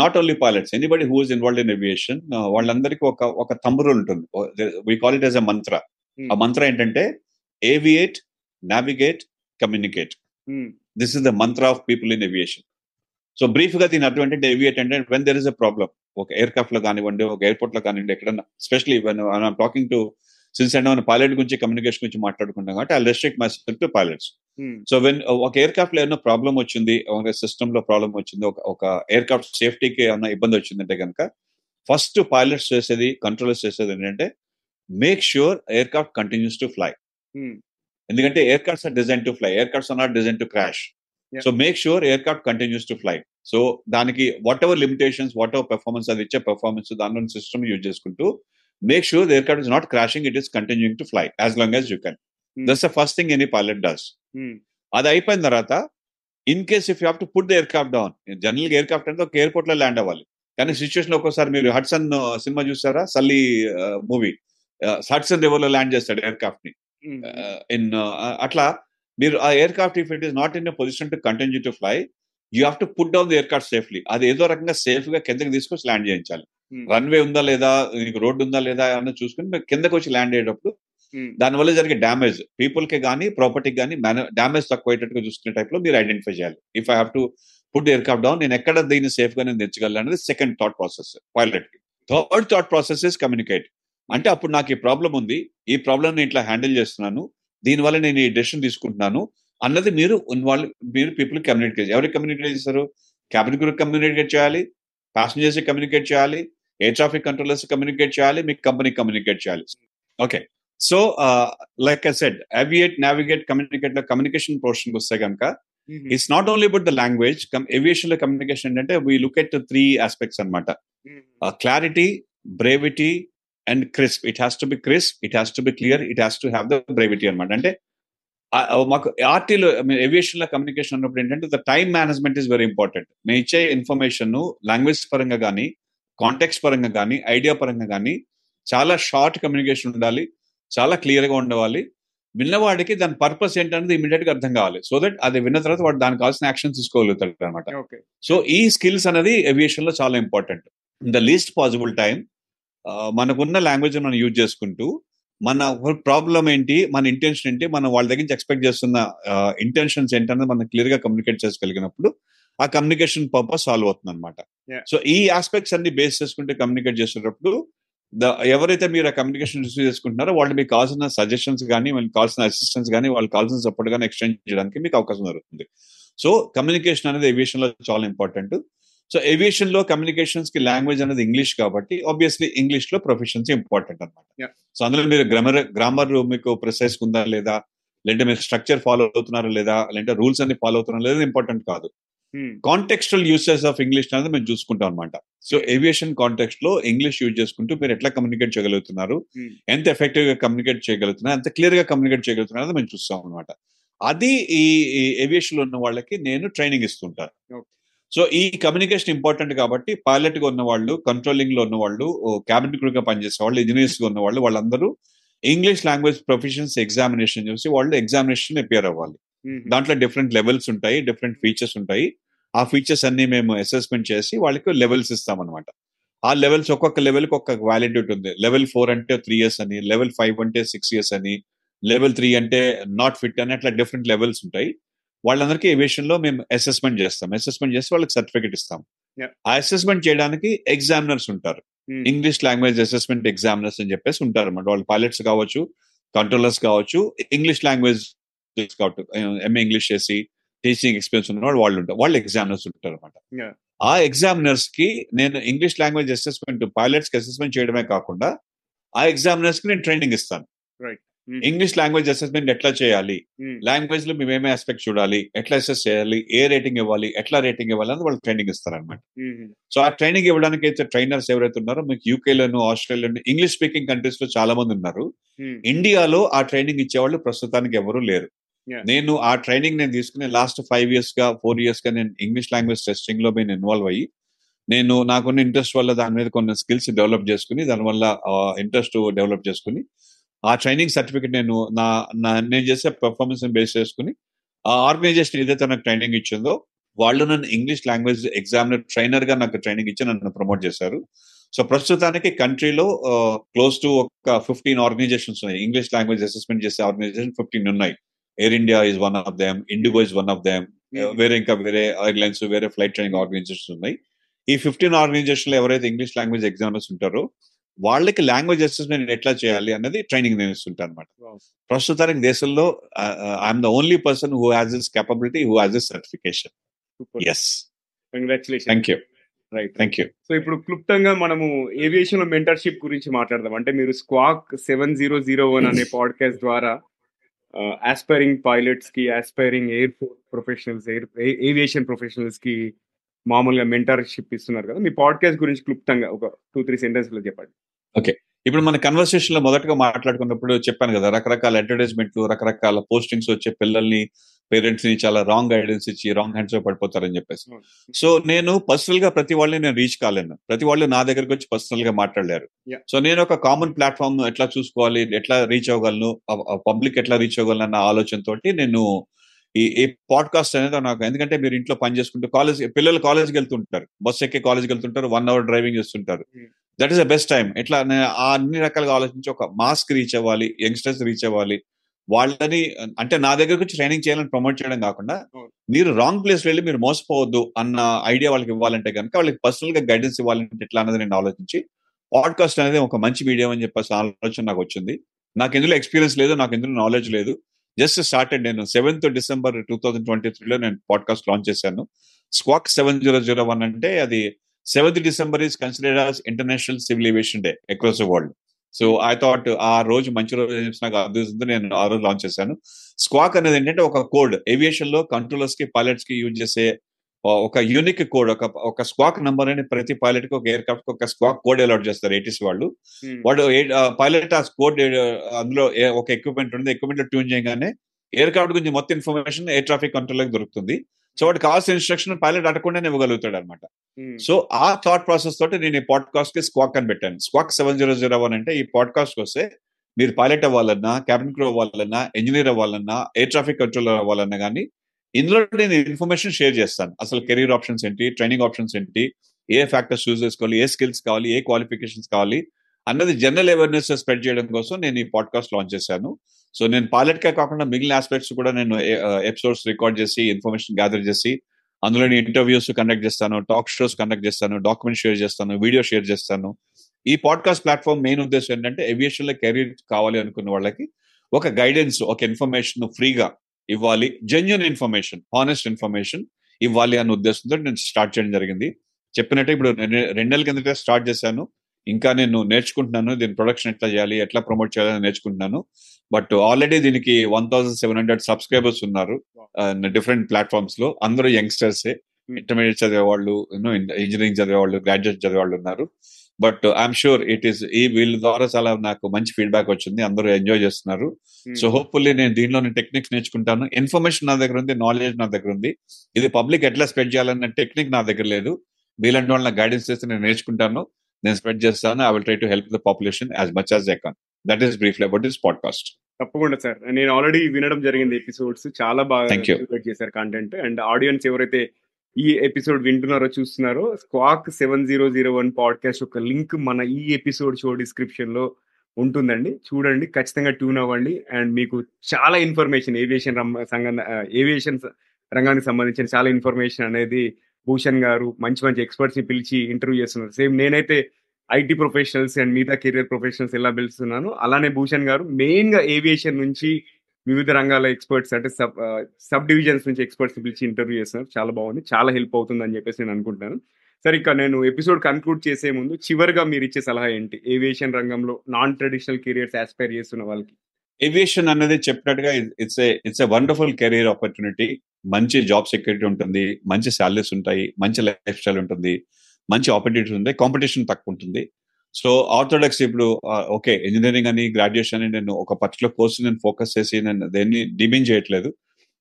not only pilots anybody who is involve in aviation వాళ్ళందరికీ ఒక ఒక రూల్ ఉంటుంది. We call it as a mantra ఆ మంత్ర ఏంటంటే aviate navigate communicate this is the mantra of people in aviation so బ్రీఫ్గా దీని అర్థం ఏంటంటే ఏవియేట్ అంటే when there is a problem ఒక ఎయిర్ క్రాఫ్ట్లో కానివ్వండి ఒక ఎయిర్పోర్ట్లో కానివ్వండి ఎక్కడన్నా specially when talking to since and మన పైలట్ గురించి కమ్యూనికేషన్ గురించి మాట్లాడుకుంటాం కాబట్టి I restrict myself to pilots so when ఒక ఎయిర్ క్రాఫ్ట్లో ఏమైనా ప్రాబ్లం వచ్చింది ఒక సిస్టమ్లో ప్రాబ్లం వచ్చింది ఒక ఒక ఎయిర్ క్రాఫ్ట్ సేఫ్టీకి ఏమైనా ఇబ్బంది వచ్చిందంటే కనుక ఫస్ట్ పైలట్స్ చేసేది కంట్రోలర్స్ చేసేది ఏంటంటే make sure aircraft continues to fly ఎందుకంటే aircraft are design to fly aircraft are not design to crash. So make sure aircraft continues to fly so దానికి whatever limitations whatever performance అది ఇచ్చే performance దానిలో system use చేసుకుంటూ make sure aircraft is not crashing it is continuing to fly as long as you can that's the first thing any pilot does అది అయిపోయిన తర్వాత in case if you have to put the aircraft down general aircraft అంటే ఒక ఎయిర్పోర్ట్లో land అవ్వాలి. కానీ situation ఒక్కోసారి మీరు హడ్సన్ సినిమా చూసారా? సల్లీ మూవీ హడ్సన్ రివర్లో ల్యాండ్ చేస్తాడు ఎయిర్ క్రాఫ్ట్ని ఇన్ అట్లా మీరు ఆ aircraft if it is not in position to continue to fly you have to put down the aircraft safely అది ఏదో రకంగా సేఫ్గా కిందకి తీసుకొచ్చి ల్యాండ్ చేయించాలి. రన్వే ఉందా లేదా నీకు రోడ్డు ఉందా లేదా అన్న చూసుకుని కిందకి వచ్చి ల్యాండ్ అయ్యేటప్పుడు దానివల్ల జరిగే డ్యామేజ్ పీపుల్కి కానీ ప్రాపర్టీకి కానీ డ్యామేజ్ తక్కువ అయ్యేటట్టుగా చూసుకునే టైప్లో మీరు ఐడెంటిఫై చేయాలి. If I have to put aircraft down నేను ఎక్కడ దీన్ని సేఫ్గా నేను తెచ్చగలను అనేది second thought process పైలట్కి. Third thought process is communicate అంటే అప్పుడు నాకు ఈ ప్రాబ్లం ఉంది ఈ ప్రాబ్లం నేను ఇట్లా హ్యాండిల్ చేస్తున్నాను దీనివల్ల నేను ఈ డెసిషన్ తీసుకుంటున్నాను అన్నది మీరు ఇన్వాల్వ్ మీరు పీపుల్ కమ్యూనికేట్ ఎవరికి కమ్యూనికేట్ చేస్తారు? క్యాబిన్ గ్రూప్ కమ్యూనికేట్ చేయాలి ప్యాసింజర్స్ కమ్యూనికేట్ చేయాలి ఎయిర్ ట్రాఫిక్ కంట్రోలర్స్ కమ్యూనికేట్ చేయాలి? మీ కంపెనీ కమ్యూనికేట్ చేయాలి. Okay so like I said aviate navigate కమ్యూనికేట్లో communication portion వస్తే కనుక it's not only about the language ఏవియేషన్లో communication ఏంటంటే we look at three aspects అనమాట clarity brevity and crisp it has to be crisp it has to be clear it has to have the brevity అనమాట అంటే మాకు ఆర్టీలో ఏవియేషన్లో communication అన్నప్పుడు ఏంటంటే the time management is very important మేము ఇచ్చే ఇన్ఫర్మేషన్ లాంగ్వేజ్ పరంగా కానీ కాంటాక్ట్స్ పరంగా కానీ ఐడియా పరంగా కానీ చాలా షార్ట్ కమ్యూనికేషన్ ఉండాలి చాలా క్లియర్గా ఉండవాలి. విన్నవాడికి దాని పర్పస్ ఏంటనేది ఇమీడియట్గా అర్థం కావాలి. సో దట్ అది విన్న తర్వాత వాడు దానికి కావాల్సిన యాక్షన్ తీసుకోగలుగుతాడు అనమాట సో ఈ స్కిల్స్ అనేది ఏవియేషన్లో చాలా important the least possible time మనకున్న లాంగ్వేజ్ మనం యూజ్ చేసుకుంటూ మన ప్రాబ్లం ఏంటి మన ఇంటెన్షన్ ఏంటి మనం వాళ్ళ దగ్గర నుంచి ఎక్స్పెక్ట్ చేస్తున్న ఇంటెన్షన్స్ ఏంటనేది మనం క్లియర్గా కమ్యూనికేట్ చేసుకోగలిగినప్పుడు ఆ కమ్యూనికేషన్ పర్పస్ సాల్వ్ అవుతుంది అనమాట సో ఈ ఆస్పెక్ట్స్ అన్ని బేస్ చేసుకుంటే కమ్యూనికేట్ చేసేటప్పుడు ఎవరైతే మీరు ఆ కమ్యూనికేషన్ రిసీవ్ చేసుకుంటున్నారో వాళ్ళు మీకు కావాల్సిన సజెషన్స్ కానీ వాళ్ళకి కావాల్సిన అసిస్టెన్స్ కానీ వాళ్ళకి కావాల్సిన సపోర్ట్ కానీ ఎక్స్చేంజ్ చేయడానికి మీకు అవకాశం దొరుకుతుంది. సో కమ్యూనికేషన్ అనేది ఏవియేషన్లో చాలా ఇంపార్టెంట్. సో ఏవియేషన్లో కమ్యూనికేషన్స్కి లాంగ్వేజ్ అనేది ఇంగ్లీష్ కాబట్టి ఆబ్వియస్లీ ఇంగ్లీష్లో ప్రొఫెషన్సీ ఇంపార్టెంట్ అనమాట సో అందులో మీరు గ్రామర్ గ్రామర్ మీకు ప్రిసైజ్ ఉందా లేదా లేదంటే మీరు స్ట్రక్చర్ ఫాలో అవుతున్నారా లేదా లేదంటే రూల్స్ అన్ని ఫాలో అవుతున్నారా లేదా ఇంపార్టెంట్ కాదు. కాంటెక్స్టల్ యూసెస్ ఆఫ్ ఇంగ్లీష్ అనేది మేము చూసుకుంటాం అనమాట సో ఏవియేషన్ కాంటెక్స్ట్లో ఇంగ్లీష్ యూజ్ చేసుకుంటూ మీరు ఎట్లా కమ్యూనికేట్ చేయగలుగుతున్నారు? ఎంత ఎఫెక్టివ్గా కమ్యూనికేట్ చేయగలుగుతున్నారు? ఎంత క్లియర్గా కమ్యూనికేట్ చేయగలుగుతున్నారు మేము చూస్తాం అనమాట అది ఈ ఏవియేషన్లో ఉన్న వాళ్ళకి నేను ట్రైనింగ్ ఇస్తుంటాను సో ఈ కమ్యూనికేషన్ ఇంపార్టెంట్ కాబట్టి పైలట్గా ఉన్న వాళ్ళు కంట్రోలింగ్లో ఉన్న వాళ్ళు క్యాబిన్ క్రూ గా పనిచేసే వాళ్ళు ఇంజనీర్స్గా ఉన్న వాళ్ళు వాళ్ళందరూ ఇంగ్లీష్ లాంగ్వేజ్ ప్రొఫెషన్స్ ఎగ్జామినేషన్ చూసి వాళ్ళు ఎగ్జామినేషన్ అపియర్ అవ్వాలి. దాంట్లో డిఫరెంట్ లెవెల్స్ ఉంటాయి డిఫరెంట్ ఫీచర్స్ ఉంటాయి. ఆ ఫీచర్స్ అన్ని మేము అసెస్మెంట్ చేసి వాళ్ళకి లెవెల్స్ ఇస్తాం అనమాట ఆ లెవెల్స్ ఒక్కొక్క లెవెల్కి ఒక్కొక్క వ్యాలిడిటీ ఉంది లెవెల్ ఫోర్ అంటే త్రీ ఇయర్స్ అని లెవెల్ ఫైవ్ అంటే సిక్స్ ఇయర్స్ అని లెవెల్ త్రీ అంటే నాట్ ఫిట్ అని అట్లా డిఫరెంట్ లెవెల్స్ ఉంటాయి. వాళ్ళందరికీ ఏవియేషన్లో మేము అసెస్మెంట్ చేస్తాం. అసెస్మెంట్ చేసి వాళ్ళకి సర్టిఫికేట్ ఇస్తాం. ఆ అసెస్మెంట్ చేయడానికి ఎగ్జామినర్స్ ఉంటారు. ఇంగ్లీష్ లాంగ్వేజ్ అసెస్మెంట్ ఎగ్జామినర్స్ అని చెప్పేసి ఉంటారు అన్నమాట వాళ్ళు పైలట్స్ కావచ్చు కంట్రోలర్స్ కావచ్చు ఇంగ్లీష్ లాంగ్వేజ్ కావచ్చు ఎంఏ ఇంగ్లీష్ చేసి టీచింగ్ ఎక్స్పీరియన్స్ ఉన్న వాళ్ళు వాళ్ళు ఉంటారు. వాళ్ళు ఎగ్జామినర్స్ ఉంటారు అనమాట. ఆ ఎగ్జామినర్స్కి నేను ఇంగ్లీష్ లాంగ్వేజ్ అసెస్మెంట్ పైలట్స్కి అసెస్మెంట్ చేయడమే కాకుండా ఆ ఎగ్జామినర్స్కి నేను ట్రైనింగ్ ఇస్తాను. ఇంగ్లీష్ లాంగ్వేజ్ అసెస్మెంట్ ఎట్లా చేయాలి? లాంగ్వేజ్లో మేము ఏమే ఆస్పెక్ట్ చూడాలి? ఎట్లా అసెస్ చేయాలి? ఏ రేటింగ్ ఇవ్వాలి? ఎట్లా రేటింగ్ ఇవ్వాలి? అని వాళ్ళు ట్రైనింగ్ ఇస్తారనమాట సో ఆ ట్రైనింగ్ ఇవ్వడానికి అయితే ట్రైనర్స్ ఎవరైతే ఉన్నారో మీకు యూకేలోను ఆస్ట్రేలియాను ఇంగ్లీష్ స్పీకింగ్ కంట్రీస్లో చాలా మంది ఉన్నారు. ఇండియాలో ఆ ట్రైనింగ్ ఇచ్చేవాళ్ళు ప్రస్తుతానికి ఎవరు లేరు. నేను ఆ ట్రైనింగ్ నేను తీసుకుని లాస్ట్ ఫైవ్ ఇయర్స్గా ఫోర్ ఇయర్స్గా నేను ఇంగ్లీష్ లాంగ్వేజ్ టెస్టింగ్లో నేను ఇన్వాల్వ్ అయ్యి నేను నాకున్న ఇంట్రెస్ట్ వల్ల దాని మీద కొన్ని స్కిల్స్ డెవలప్ చేసుకుని దానివల్ల ఇంట్రెస్ట్ డెవలప్ చేసుకుని ఆ ట్రైనింగ్ సర్టిఫికేట్ నేను నా నా- నేను చేసే పెర్ఫార్మెన్స్ బేస్ చేసుకుని ఆ ఆర్గనైజేషన్ ఏదైతే నాకు ట్రైనింగ్ ఇచ్చిందో వాళ్ళు నన్ను ఇంగ్లీష్ లాంగ్వేజ్ ఎగ్జామినర్ ట్రైనర్గా నాకు ట్రైనింగ్ ఇచ్చి నన్ను ప్రమోట్ చేశారు. సో ప్రస్తుతానికి కంట్రీలో క్లోజ్ టు ఒక ఫిఫ్టీన్ ఆర్గనైజేషన్స్ ఉన్నాయి. ఇంగ్లీష్ లాంగ్వేజ్ అసెస్మెంట్ చేసే ఆర్గనైజేషన్ ఫిఫ్టీన్ ఉన్నాయి. Air India is one of them IndiGo is one of them వేరే ఇంకా వేరే ఎయిర్లైన్స్ వేరే ఫ్లైట్ ట్రైనింగ్ ఆర్గనైజేషన్స్ ఉన్నాయి. ఈ ఫిఫ్టీన్ ఆర్గనైజేషన్లో ఎవరైతే ఇంగ్లీష్ లాంగ్వేజ్ ఎగ్జామినర్స్ ఉంటారో వాళ్ళకి లాంగ్వేజ్ అసెస్మెంట్ ఎట్లా చేయాలి అన్నది ట్రైనింగ్ నేను ఇస్తుంటాను అనమాట. ప్రస్తుతానికి దేశంలో I'm the only person who has this capability who has this certification yes congratulation thank you right thank you so ఇప్పుడు క్లుప్తంగా మనము ఏవియేషన్లో మెంటర్షిప్ గురించి మాట్లాడదాం. అంటే మీరు squawk seven zero zero one అనే పాడ్కాస్ట్ ద్వారా aspiring పైలట్స్కి aspiring air force professionals air aviation ప్రొఫెషనల్స్కి మామూలుగా మెంటర్షిప్ ఇస్తున్నారు కదా? మీ పాడ్కాస్ట్ గురించి క్లుప్తంగా ఒక టూ త్రీ సెంటెన్స్లో చెప్పండి. ఇప్పుడు మన కన్వర్సేషన్లో మొదటగా మాట్లాడుకున్నప్పుడు చెప్పాను కదా రకరకాల అడ్వర్టైజ్మెంట్లు రకరకాల పోస్టింగ్స్ వచ్చే పిల్లల్ని పేరెంట్స్ని చాలా రాంగ్ గైడెన్స్ ఇచ్చి రాంగ్ హ్యాండ్స్లో పడిపోతారని చెప్పేసి. సో నేను పర్సనల్గా ప్రతి వాళ్ళని నేను రీచ్ కాలేను. ప్రతి వాళ్ళు నా దగ్గరకు వచ్చి పర్సనల్గా Yeah. సో నేను ఒక కామన్ ప్లాట్ఫామ్ ఎట్లా చూసుకోవాలి ఎట్లా రీచ్ అవ్వగలను పబ్లిక్ ఎట్లా రీచ్ అవ్వగలను అన్న ఆలోచనతో నేను ఈ ఈ పాడ్కాస్ట్ అనేది నాకు ఎందుకంటే మీరు ఇంట్లో పని చేసుకుంటూ కాలేజ్ పిల్లలు కాలేజ్కి వెళ్తుంటారు. బస్ ఎక్కి కాలేజ్కి వెళ్తుంటారు వన్ అవర్ డ్రైవింగ్ చేస్తుంటారు. Hmm. That is the best time నేను ఆ అన్ని రకాలుగా ఆలోచించి ఒక మాస్క్ రీచ్ అవ్వాలి యంగ్స్టర్స్ రీచ్ అవ్వాలి వాళ్ళని అంటే నా దగ్గరకు ట్రైనింగ్ చేయాలని ప్రమోట్ చేయడం కాకుండా. మీరు రాంగ్ ప్లేస్ వెళ్ళి మీరు మోసపోవద్దు అన్న ఐడియా వాళ్ళకి ఇవ్వాలంటే కనుక వాళ్ళకి పర్సనల్గా గైడెన్స్ ఇవ్వాలంటే ఎట్లా అన్నది నేను ఆలోచించి పాడ్కాస్ట్ అనేది ఒక మంచి మీడియం అని చెప్పేసి ఆలోచన నాకు వచ్చింది. నాకు ఇందులో ఎక్స్పీరియన్స్ లేదు నాకు ఇందులో నాలెడ్జ్ లేదు. జస్ట్ స్టార్టెడ్ నేను seventh December two thousand twenty త్రీలో నేను పాడ్కాస్ట్ లాంచ్ చేశాను. Squawk seven zero zero one అంటే అది seventh December is considered as international civil aviation day across the world so I thought ఆ రోజు మంచి రోజు నాకు అర్థం నేను ఆ రోజు లాంచ్ చేశాను. స్క్వాక్ అనేది ఏంటంటే ఒక కోడ్ ఏవియేషన్లో కంట్రోలర్స్కి పైలట్స్కి యూజ్ చేసే ఒక యూనిక్ కోడ్ ఒక ఒక స్క్వాక్ నంబర్ అని ప్రతి పైలట్కి ఒక ఎయిర్ క్రాఫ్ట్ ఒక స్క్వాక్ కోడ్ అలాట్ చేస్తారు ఏటీసీ వాళ్ళు. వాడు పైలట్ ఆ కోడ్ అందులో ఒక ఎక్విప్మెంట్ ఉంది ఎక్విప్మెంట్లో ట్యూన్ చేయగానే ఎయిర్ క్రాఫ్ట్ గురించి మొత్తం ఇన్ఫర్మేషన్ ఎయిర్ ట్రాఫిక్ కంట్రోల్ దొరుకుతుంది. సో వాడు కావాల్సిన ఇన్స్ట్రక్షన్ పైలట్ అడగకుండానే ఇవ్వగలుగుతాడు అనమాట సో ఆ థాట్ ప్రాసెస్ తోటి నేను ఈ పాడ్కాస్ట్కి స్క్వాక్ అని పెట్టాను. Squawk seven zero zero one అంటే ఈ పాడ్కాస్ట్ వస్తే మీరు పైలట్ అవ్వాలన్నా క్యాబిన్ క్రూ అవ్వాలన్నా ఇంజనీర్ అవ్వాలన్నా ఎయిర్ ట్రాఫిక్ కంట్రోలర్ అవ్వాలన్నా కానీ ఇందులో నేను ఇన్ఫర్మేషన్ షేర్ చేస్తాను. అసలు కెరీర్ ఆప్షన్స్ ఏంటి ట్రైనింగ్ ఆప్షన్స్ ఏంటి ఏ ఫ్యాక్టర్స్ చూస్ చేసుకోవాలి ఏ స్కిల్స్ కావాలి ఏ క్వాలిఫికేషన్స్ కావాలి అన్నది జనరల్ అవేర్నెస్ స్ప్రెడ్ చేయడం కోసం నేను ఈ పాడ్కాస్ట్ లాంచ్ చేశాను. సో నేను పాలెట్కే కాకుండా మిగిలిన ఆస్పెక్ట్స్ కూడా నేను ఎపిసోడ్స్ రికార్డ్ చేసి ఇన్ఫర్మేషన్ గ్యాదర్ చేసి అందులో ఇంటర్వ్యూస్ కండక్ట్ చేస్తాను టాక్ షోస్ కండక్ట్ చేస్తాను డాక్యుమెంట్ షేర్ చేస్తాను వీడియో షేర్ చేస్తాను. ఈ పాడ్కాస్ట్ ప్లాట్ఫామ్ మెయిన్ ఉద్దేశం ఏంటంటే ఎవియేషన్లో కెరీర్ కావాలి అనుకున్న వాళ్ళకి ఒక గైడెన్స్ ఒక ఇన్ఫర్మేషన్ ఫ్రీగా ఇవ్వాలి జెన్యున్ ఇన్ఫర్మేషన్ హానెస్ట్ ఇన్ఫర్మేషన్ ఇవ్వాలి అన్న ఉద్దేశంతో నేను స్టార్ట్ చేయడం జరిగింది. చెప్పినట్టు ఇప్పుడు రెండు నెలల కిందట స్టార్ట్ చేశాను. ఇంకా నేను నేర్చుకుంటున్నాను దీని ప్రొడక్షన్ ఎట్లా చేయాలి ఎట్లా ప్రమోట్ చేయాలని నేర్చుకుంటున్నాను. బట్ ఆల్రెడీ దీనికి one thousand seven hundred subscribers ఉన్నారు డిఫరెంట్ ప్లాట్ఫామ్స్లో. అందరూ యంగ్స్టర్సే ఇంటర్మీడియట్ చదివే వాళ్ళు ఇంజనీరింగ్ చదివే వాళ్ళు గ్రాడ్యుయేట్ చదివే వాళ్ళు ఉన్నారు. But I'm sure it is ఈ వీళ్ళ ద్వారా చాలా నాకు మంచి ఫీడ్బ్యాక్ వచ్చింది. అందరూ ఎంజాయ్ చేస్తున్నారు. సో హోప్ఫుల్లీ నేను దీనిలోని టెక్నిక్స్ నేర్చుకుంటాను. ఇన్ఫర్మేషన్ నా దగ్గర ఉంది నాలెడ్జ్ నా దగ్గర ఉంది. ఇది పబ్లిక్ ఎట్లా స్ప్రెడ్ చేయాలన్న టెక్నిక్ నా దగ్గర లేదు. వీళ్ళంటి వాళ్ళ గైడెన్స్ చేస్తే నేను నేర్చుకుంటాను. నేను స్ప్రెడ్ చేస్తాను. I will try to help the population as much as I can that is briefly about this podcast తప్పకుండా సార్ నేను ఆల్రెడీ వినడం జరిగింది ఎపిసోడ్స్ చాలా బాగా చేశారు కంటెంట్ అండ్ ఆడియన్స్ ఎవరైతే ఈ ఎపిసోడ్ వింటున్నారో చూస్తున్నారో squawk seven zero zero one podcast యొక్క లింక్ మన ఈ ఎపిసోడ్ షో డిస్క్రిప్షన్లో ఉంటుందండి. చూడండి ఖచ్చితంగా ట్యూన్ అవ్వండి. అండ్ మీకు చాలా ఇన్ఫర్మేషన్ ఏవియేషన్ సంఘం ఏవియేషన్ రంగానికి సంబంధించిన చాలా ఇన్ఫర్మేషన్ అనేది భూషణ్ గారు మంచి మంచి ఎక్స్పర్ట్స్ని పిలిచి ఇంటర్వ్యూ చేస్తున్నారు. సేమ్ నేనైతే ఐటీ ప్రొఫెషనల్స్ అండ్ మిగతా కెరియర్ ప్రొఫెషనల్స్ ఎలా పిలుస్తున్నాను అలానే భూషణ్ గారు మెయిన్గా ఏవియేషన్ నుంచి వివిధ రంగాల ఎక్స్పర్ట్స్ అంటే సబ్ సబ్ డివిజన్స్ నుంచి ఎక్స్పర్ట్స్ పిలిచి ఇంటర్వ్యూ చేస్తున్నారు. చాలా బాగుంది. చాలా హెల్ప్ అవుతుంది అని చెప్పేసి నేను అనుకుంటున్నాను. సరే ఇక నేను ఎపిసోడ్ కన్క్లూడ్ చేసే ముందు చివరిగా మీరు ఇచ్చే సలహా ఏంటి? ఏవియేషన్ రంగంలో నాన్ ట్రెడిషనల్ కెరియర్స్ ఆస్పైర్ చేస్తున్న వాళ్ళకి. ఏవియేషన్ అనేది చెప్పినట్టుగా it's a it's a wonderful career opportunity. మంచి జాబ్ సెక్యూరిటీ ఉంటుంది. మంచి శాలరీస్ ఉంటాయి. మంచి లైఫ్ స్టైల్ ఉంటుంది. మంచి ఆపర్చునిటీ ఉంది కాంపిటీషన్ తక్కువ ఉంటుంది సో ఆర్థోడాక్స్ ఇప్పుడు ఓకే ఇంజనీరింగ్ అని గ్రాడ్యుయేషన్ అని నేను ఒక పర్టికులర్ కోర్స్ నేను ఫోకస్ చేసి నేను దేన్ని డిమీన్ చేయట్లేదు.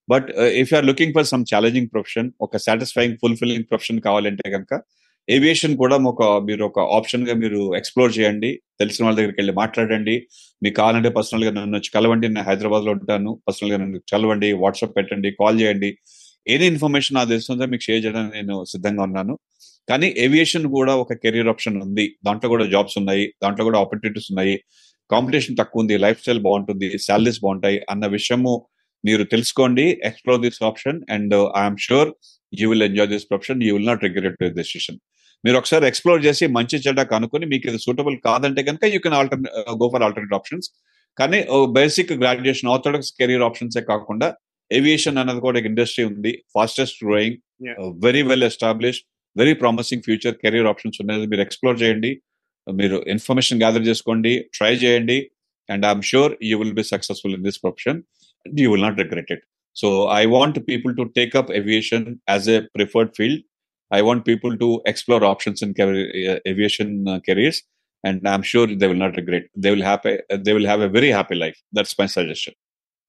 But if you are looking for some challenging profession ఒక సాటిస్ఫైయింగ్ ఫుల్ఫిల్లింగ్ ప్రొఫెషన్ కావాలంటే కనుక ఏవియేషన్ కూడా ఒక మీరు ఒక ఆప్షన్గా మీరు ఎక్స్ప్లోర్ చేయండి. తెలిసిన వాళ్ళ దగ్గరికి వెళ్ళి మాట్లాడండి. మీకు కావాలంటే పర్సనల్గా నన్ను వచ్చి కలవండి. నేను హైదరాబాద్లో ఉంటాను. పర్సనల్గా నన్ను కలవండి. వాట్సాప్ పెట్టండి. కాల్ చేయండి. ఏది ఇన్ఫర్మేషన్ నాకు తెలుస్తుందో మీకు షేర్ చేయడానికి నేను సిద్ధంగా ఉన్నాను. కానీ ఏవియేషన్ కూడా ఒక కెరీర్ ఆప్షన్ ఉంది. దాంట్లో కూడా జాబ్స్ ఉన్నాయి. దాంట్లో కూడా ఆపర్చునిటీస్ ఉన్నాయి. కాంపిటీషన్ తక్కువ ఉంది. లైఫ్ స్టైల్ బాగుంటుంది. శాలరీస్ బాగుంటాయి అన్న విషయము మీరు తెలుసుకోండి. Explore this option and I'm sure you will enjoy this profession you will not regret this decision మీరు ఒకసారి ఎక్స్ప్లోర్ చేసి మంచి చెడ్డ కనుక్కొని మీకు ఇది సూటబుల్ కాదంటే కనుక you can alter go for alternate options కానీ బేసిక్ గ్రాడ్యుయేషన్ ఆర్థోడాక్స్ కెరీర్ ఆప్షన్సే కాకుండా ఏవియేషన్ అనేది కూడా ఇండస్ట్రీ ఉంది. Fastest growing. Very well establish very promising future career options ఉన్నాయి మీరు ఎక్స్ప్లోర్ చేయండి మీరు ఇన్ఫర్మేషన్ గ్యాదర్ చేసుకోండి ట్రై చేయండి and I'm sure you will be successful in this profession you will not regret it so I want people to take up aviation as a preferred field I want people to explore options in career, uh, aviation uh, careers, and I'm sure they will not regret. They will happy. They will have a very happy life. That's my suggestion.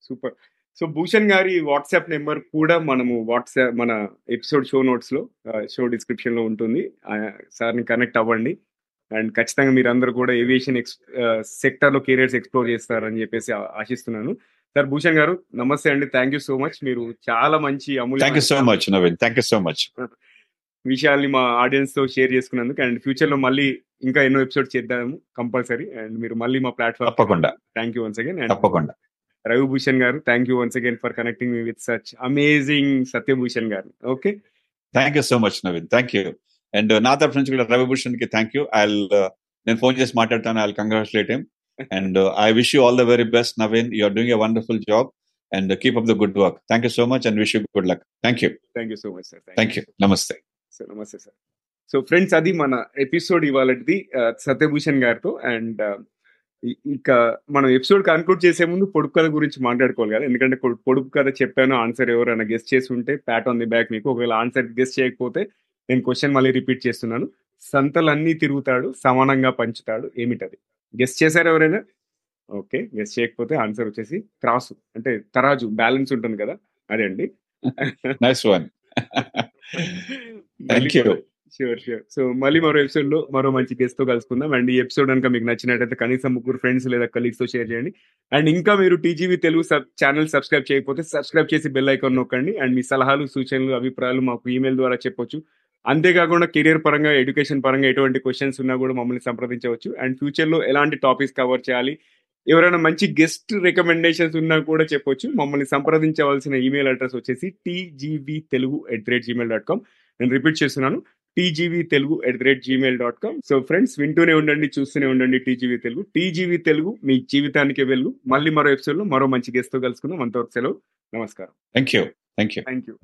Super so Bhushan గారి WhatsApp number కూడా మనము WhatsApp మన episode show నోట్స్లో show డిస్క్రిప్షన్లో ఉంటుంది సార్ని connect అవ్వండి. And ఖచ్చితంగా మీరు అందరూ కూడా ఏవియేషన్ ఎక్స్ సెక్టర్లో కెరియర్స్ ఎక్స్ప్లోర్ చేస్తారని చెప్పేసి ఆశిస్తున్నాను. సార్ భూషణ్ గారు నమస్తే అండి. Thank you so much. మీరు చాలా మంచి Thank you so Amulya much, Navin. Thank you so much. విషయాల్ని మా ఆడియన్స్తో షేర్ చేసుకున్నందుకు అండ్ ఫ్యూచర్లో మళ్ళీ ఇంకా ఎన్నో ఎపిసోడ్ చేద్దాము కంపల్సరీ. అండ్ మీరు మళ్ళీ మా ప్లాట్ఫామ్ తప్పకుండా. Thank you once again. And తప్పకుండా. రవిభూషణ్ గారు. Thank you once again for connecting me with such amazing Satyabhushan గారు. Okay thank you so much Naveen thank you and నా తరఫు నుంచి కూడా రవిభూషణ్కి థ్యాంక్ యూ ఐ నేను ఫోన్ చేసి మాట్లాడతాను. I congratulate him and I wish you all the very best Naveen you are doing a wonderful job and keep up the good work thank you so much and wish you good luck thank you thank you so much sir thank you నమస్తే sir నమస్తే sir so friends అది మన episode ఇవాళది సత్యభూషణ్ గారితో. And ఇంకా మనం episode conclude చేసే ముందు పొడుపు కథ గురించి మాట్లాడుకోవాలి కదా. ఎందుకంటే పొడు- పొడుపు కథ చెప్పాను ఆన్సర్ ఎవరైనా గెస్ట్ చేసి ఉంటే ప్యాట్ ఆన్ ది బ్యాక్ మీకు. ఒకవేళ ఆన్సర్ గెస్ట్ చేయకపోతే నేను క్వశ్చన్ మళ్ళీ రిపీట్ చేస్తున్నాను. సంతలన్నీ తిరుగుతాడు సమానంగా పంచుతాడు. ఏమిటది? గెస్ట్ చేశారు ఎవరైనా? ఓకే గెస్ట్ చేయకపోతే ఆన్సర్ వచ్చేసి క్రాసు అంటే తరాజు బ్యాలెన్స్ ఉంటుంది కదా. అదే అండి. Nice one thank you sure sure so మళ్ళీ మరో ఎపిసోడ్లో మరో మంచి గెస్ట్తో కలుసుకుందాం. అండ్ ఈ ఎపిసోడ్ కనుక మీకు నచ్చినట్టయితే కనీసం ముగ్గురు ఫ్రెండ్స్ లేదా కలీగ్స్తో షేర్ చేయండి. అండ్ ఇంకా మీరు TGV Telugu sub channel subscribe చేయకపోతే సబ్స్క్రైబ్ చేసి బెల్ ఐకాన్ నొక్కండి. అండ్ మీ సలహాలు సూచనలు అభిప్రాయాలు మాకు ఈమెయిల్ ద్వారా చెప్పొచ్చు. అంతేకాకుండా కెరియర్ పరంగా ఎడ్యుకేషన్ పరంగా ఎటువంటి క్వశ్చన్స్ ఉన్నా కూడా మమ్మల్ని సంప్రదించవచ్చు. అండ్ ఫ్యూచర్లో ఎలాంటి టాపిక్స్ కవర్ చేయాలి ఎవరైనా మంచి గెస్ట్ రికమెండేషన్స్ ఉన్నా కూడా చెప్పొచ్చు. మమ్మల్ని సంప్రదించవలసిన ఈమెయిల్ అడ్రస్ వచ్చేసి TGV Telugu at the rate Gmail dot com నేను రిపీట్ చేస్తున్నాను. TGV Telugu at the rate Gmail dot com so friends వింటూనే ఉండండి చూస్తూనే ఉండండి టీజీవీ తెలుగు. టీజీవీ తెలుగు మీ జీవితానికి వెళ్ళు. మళ్ళీ మరో ఎపిసోడ్లో మరో మంచి గెస్ట్తో కలుసుకుందాం. అంతవరకు సెలవు. నమస్కారం. Thank you thank you thank you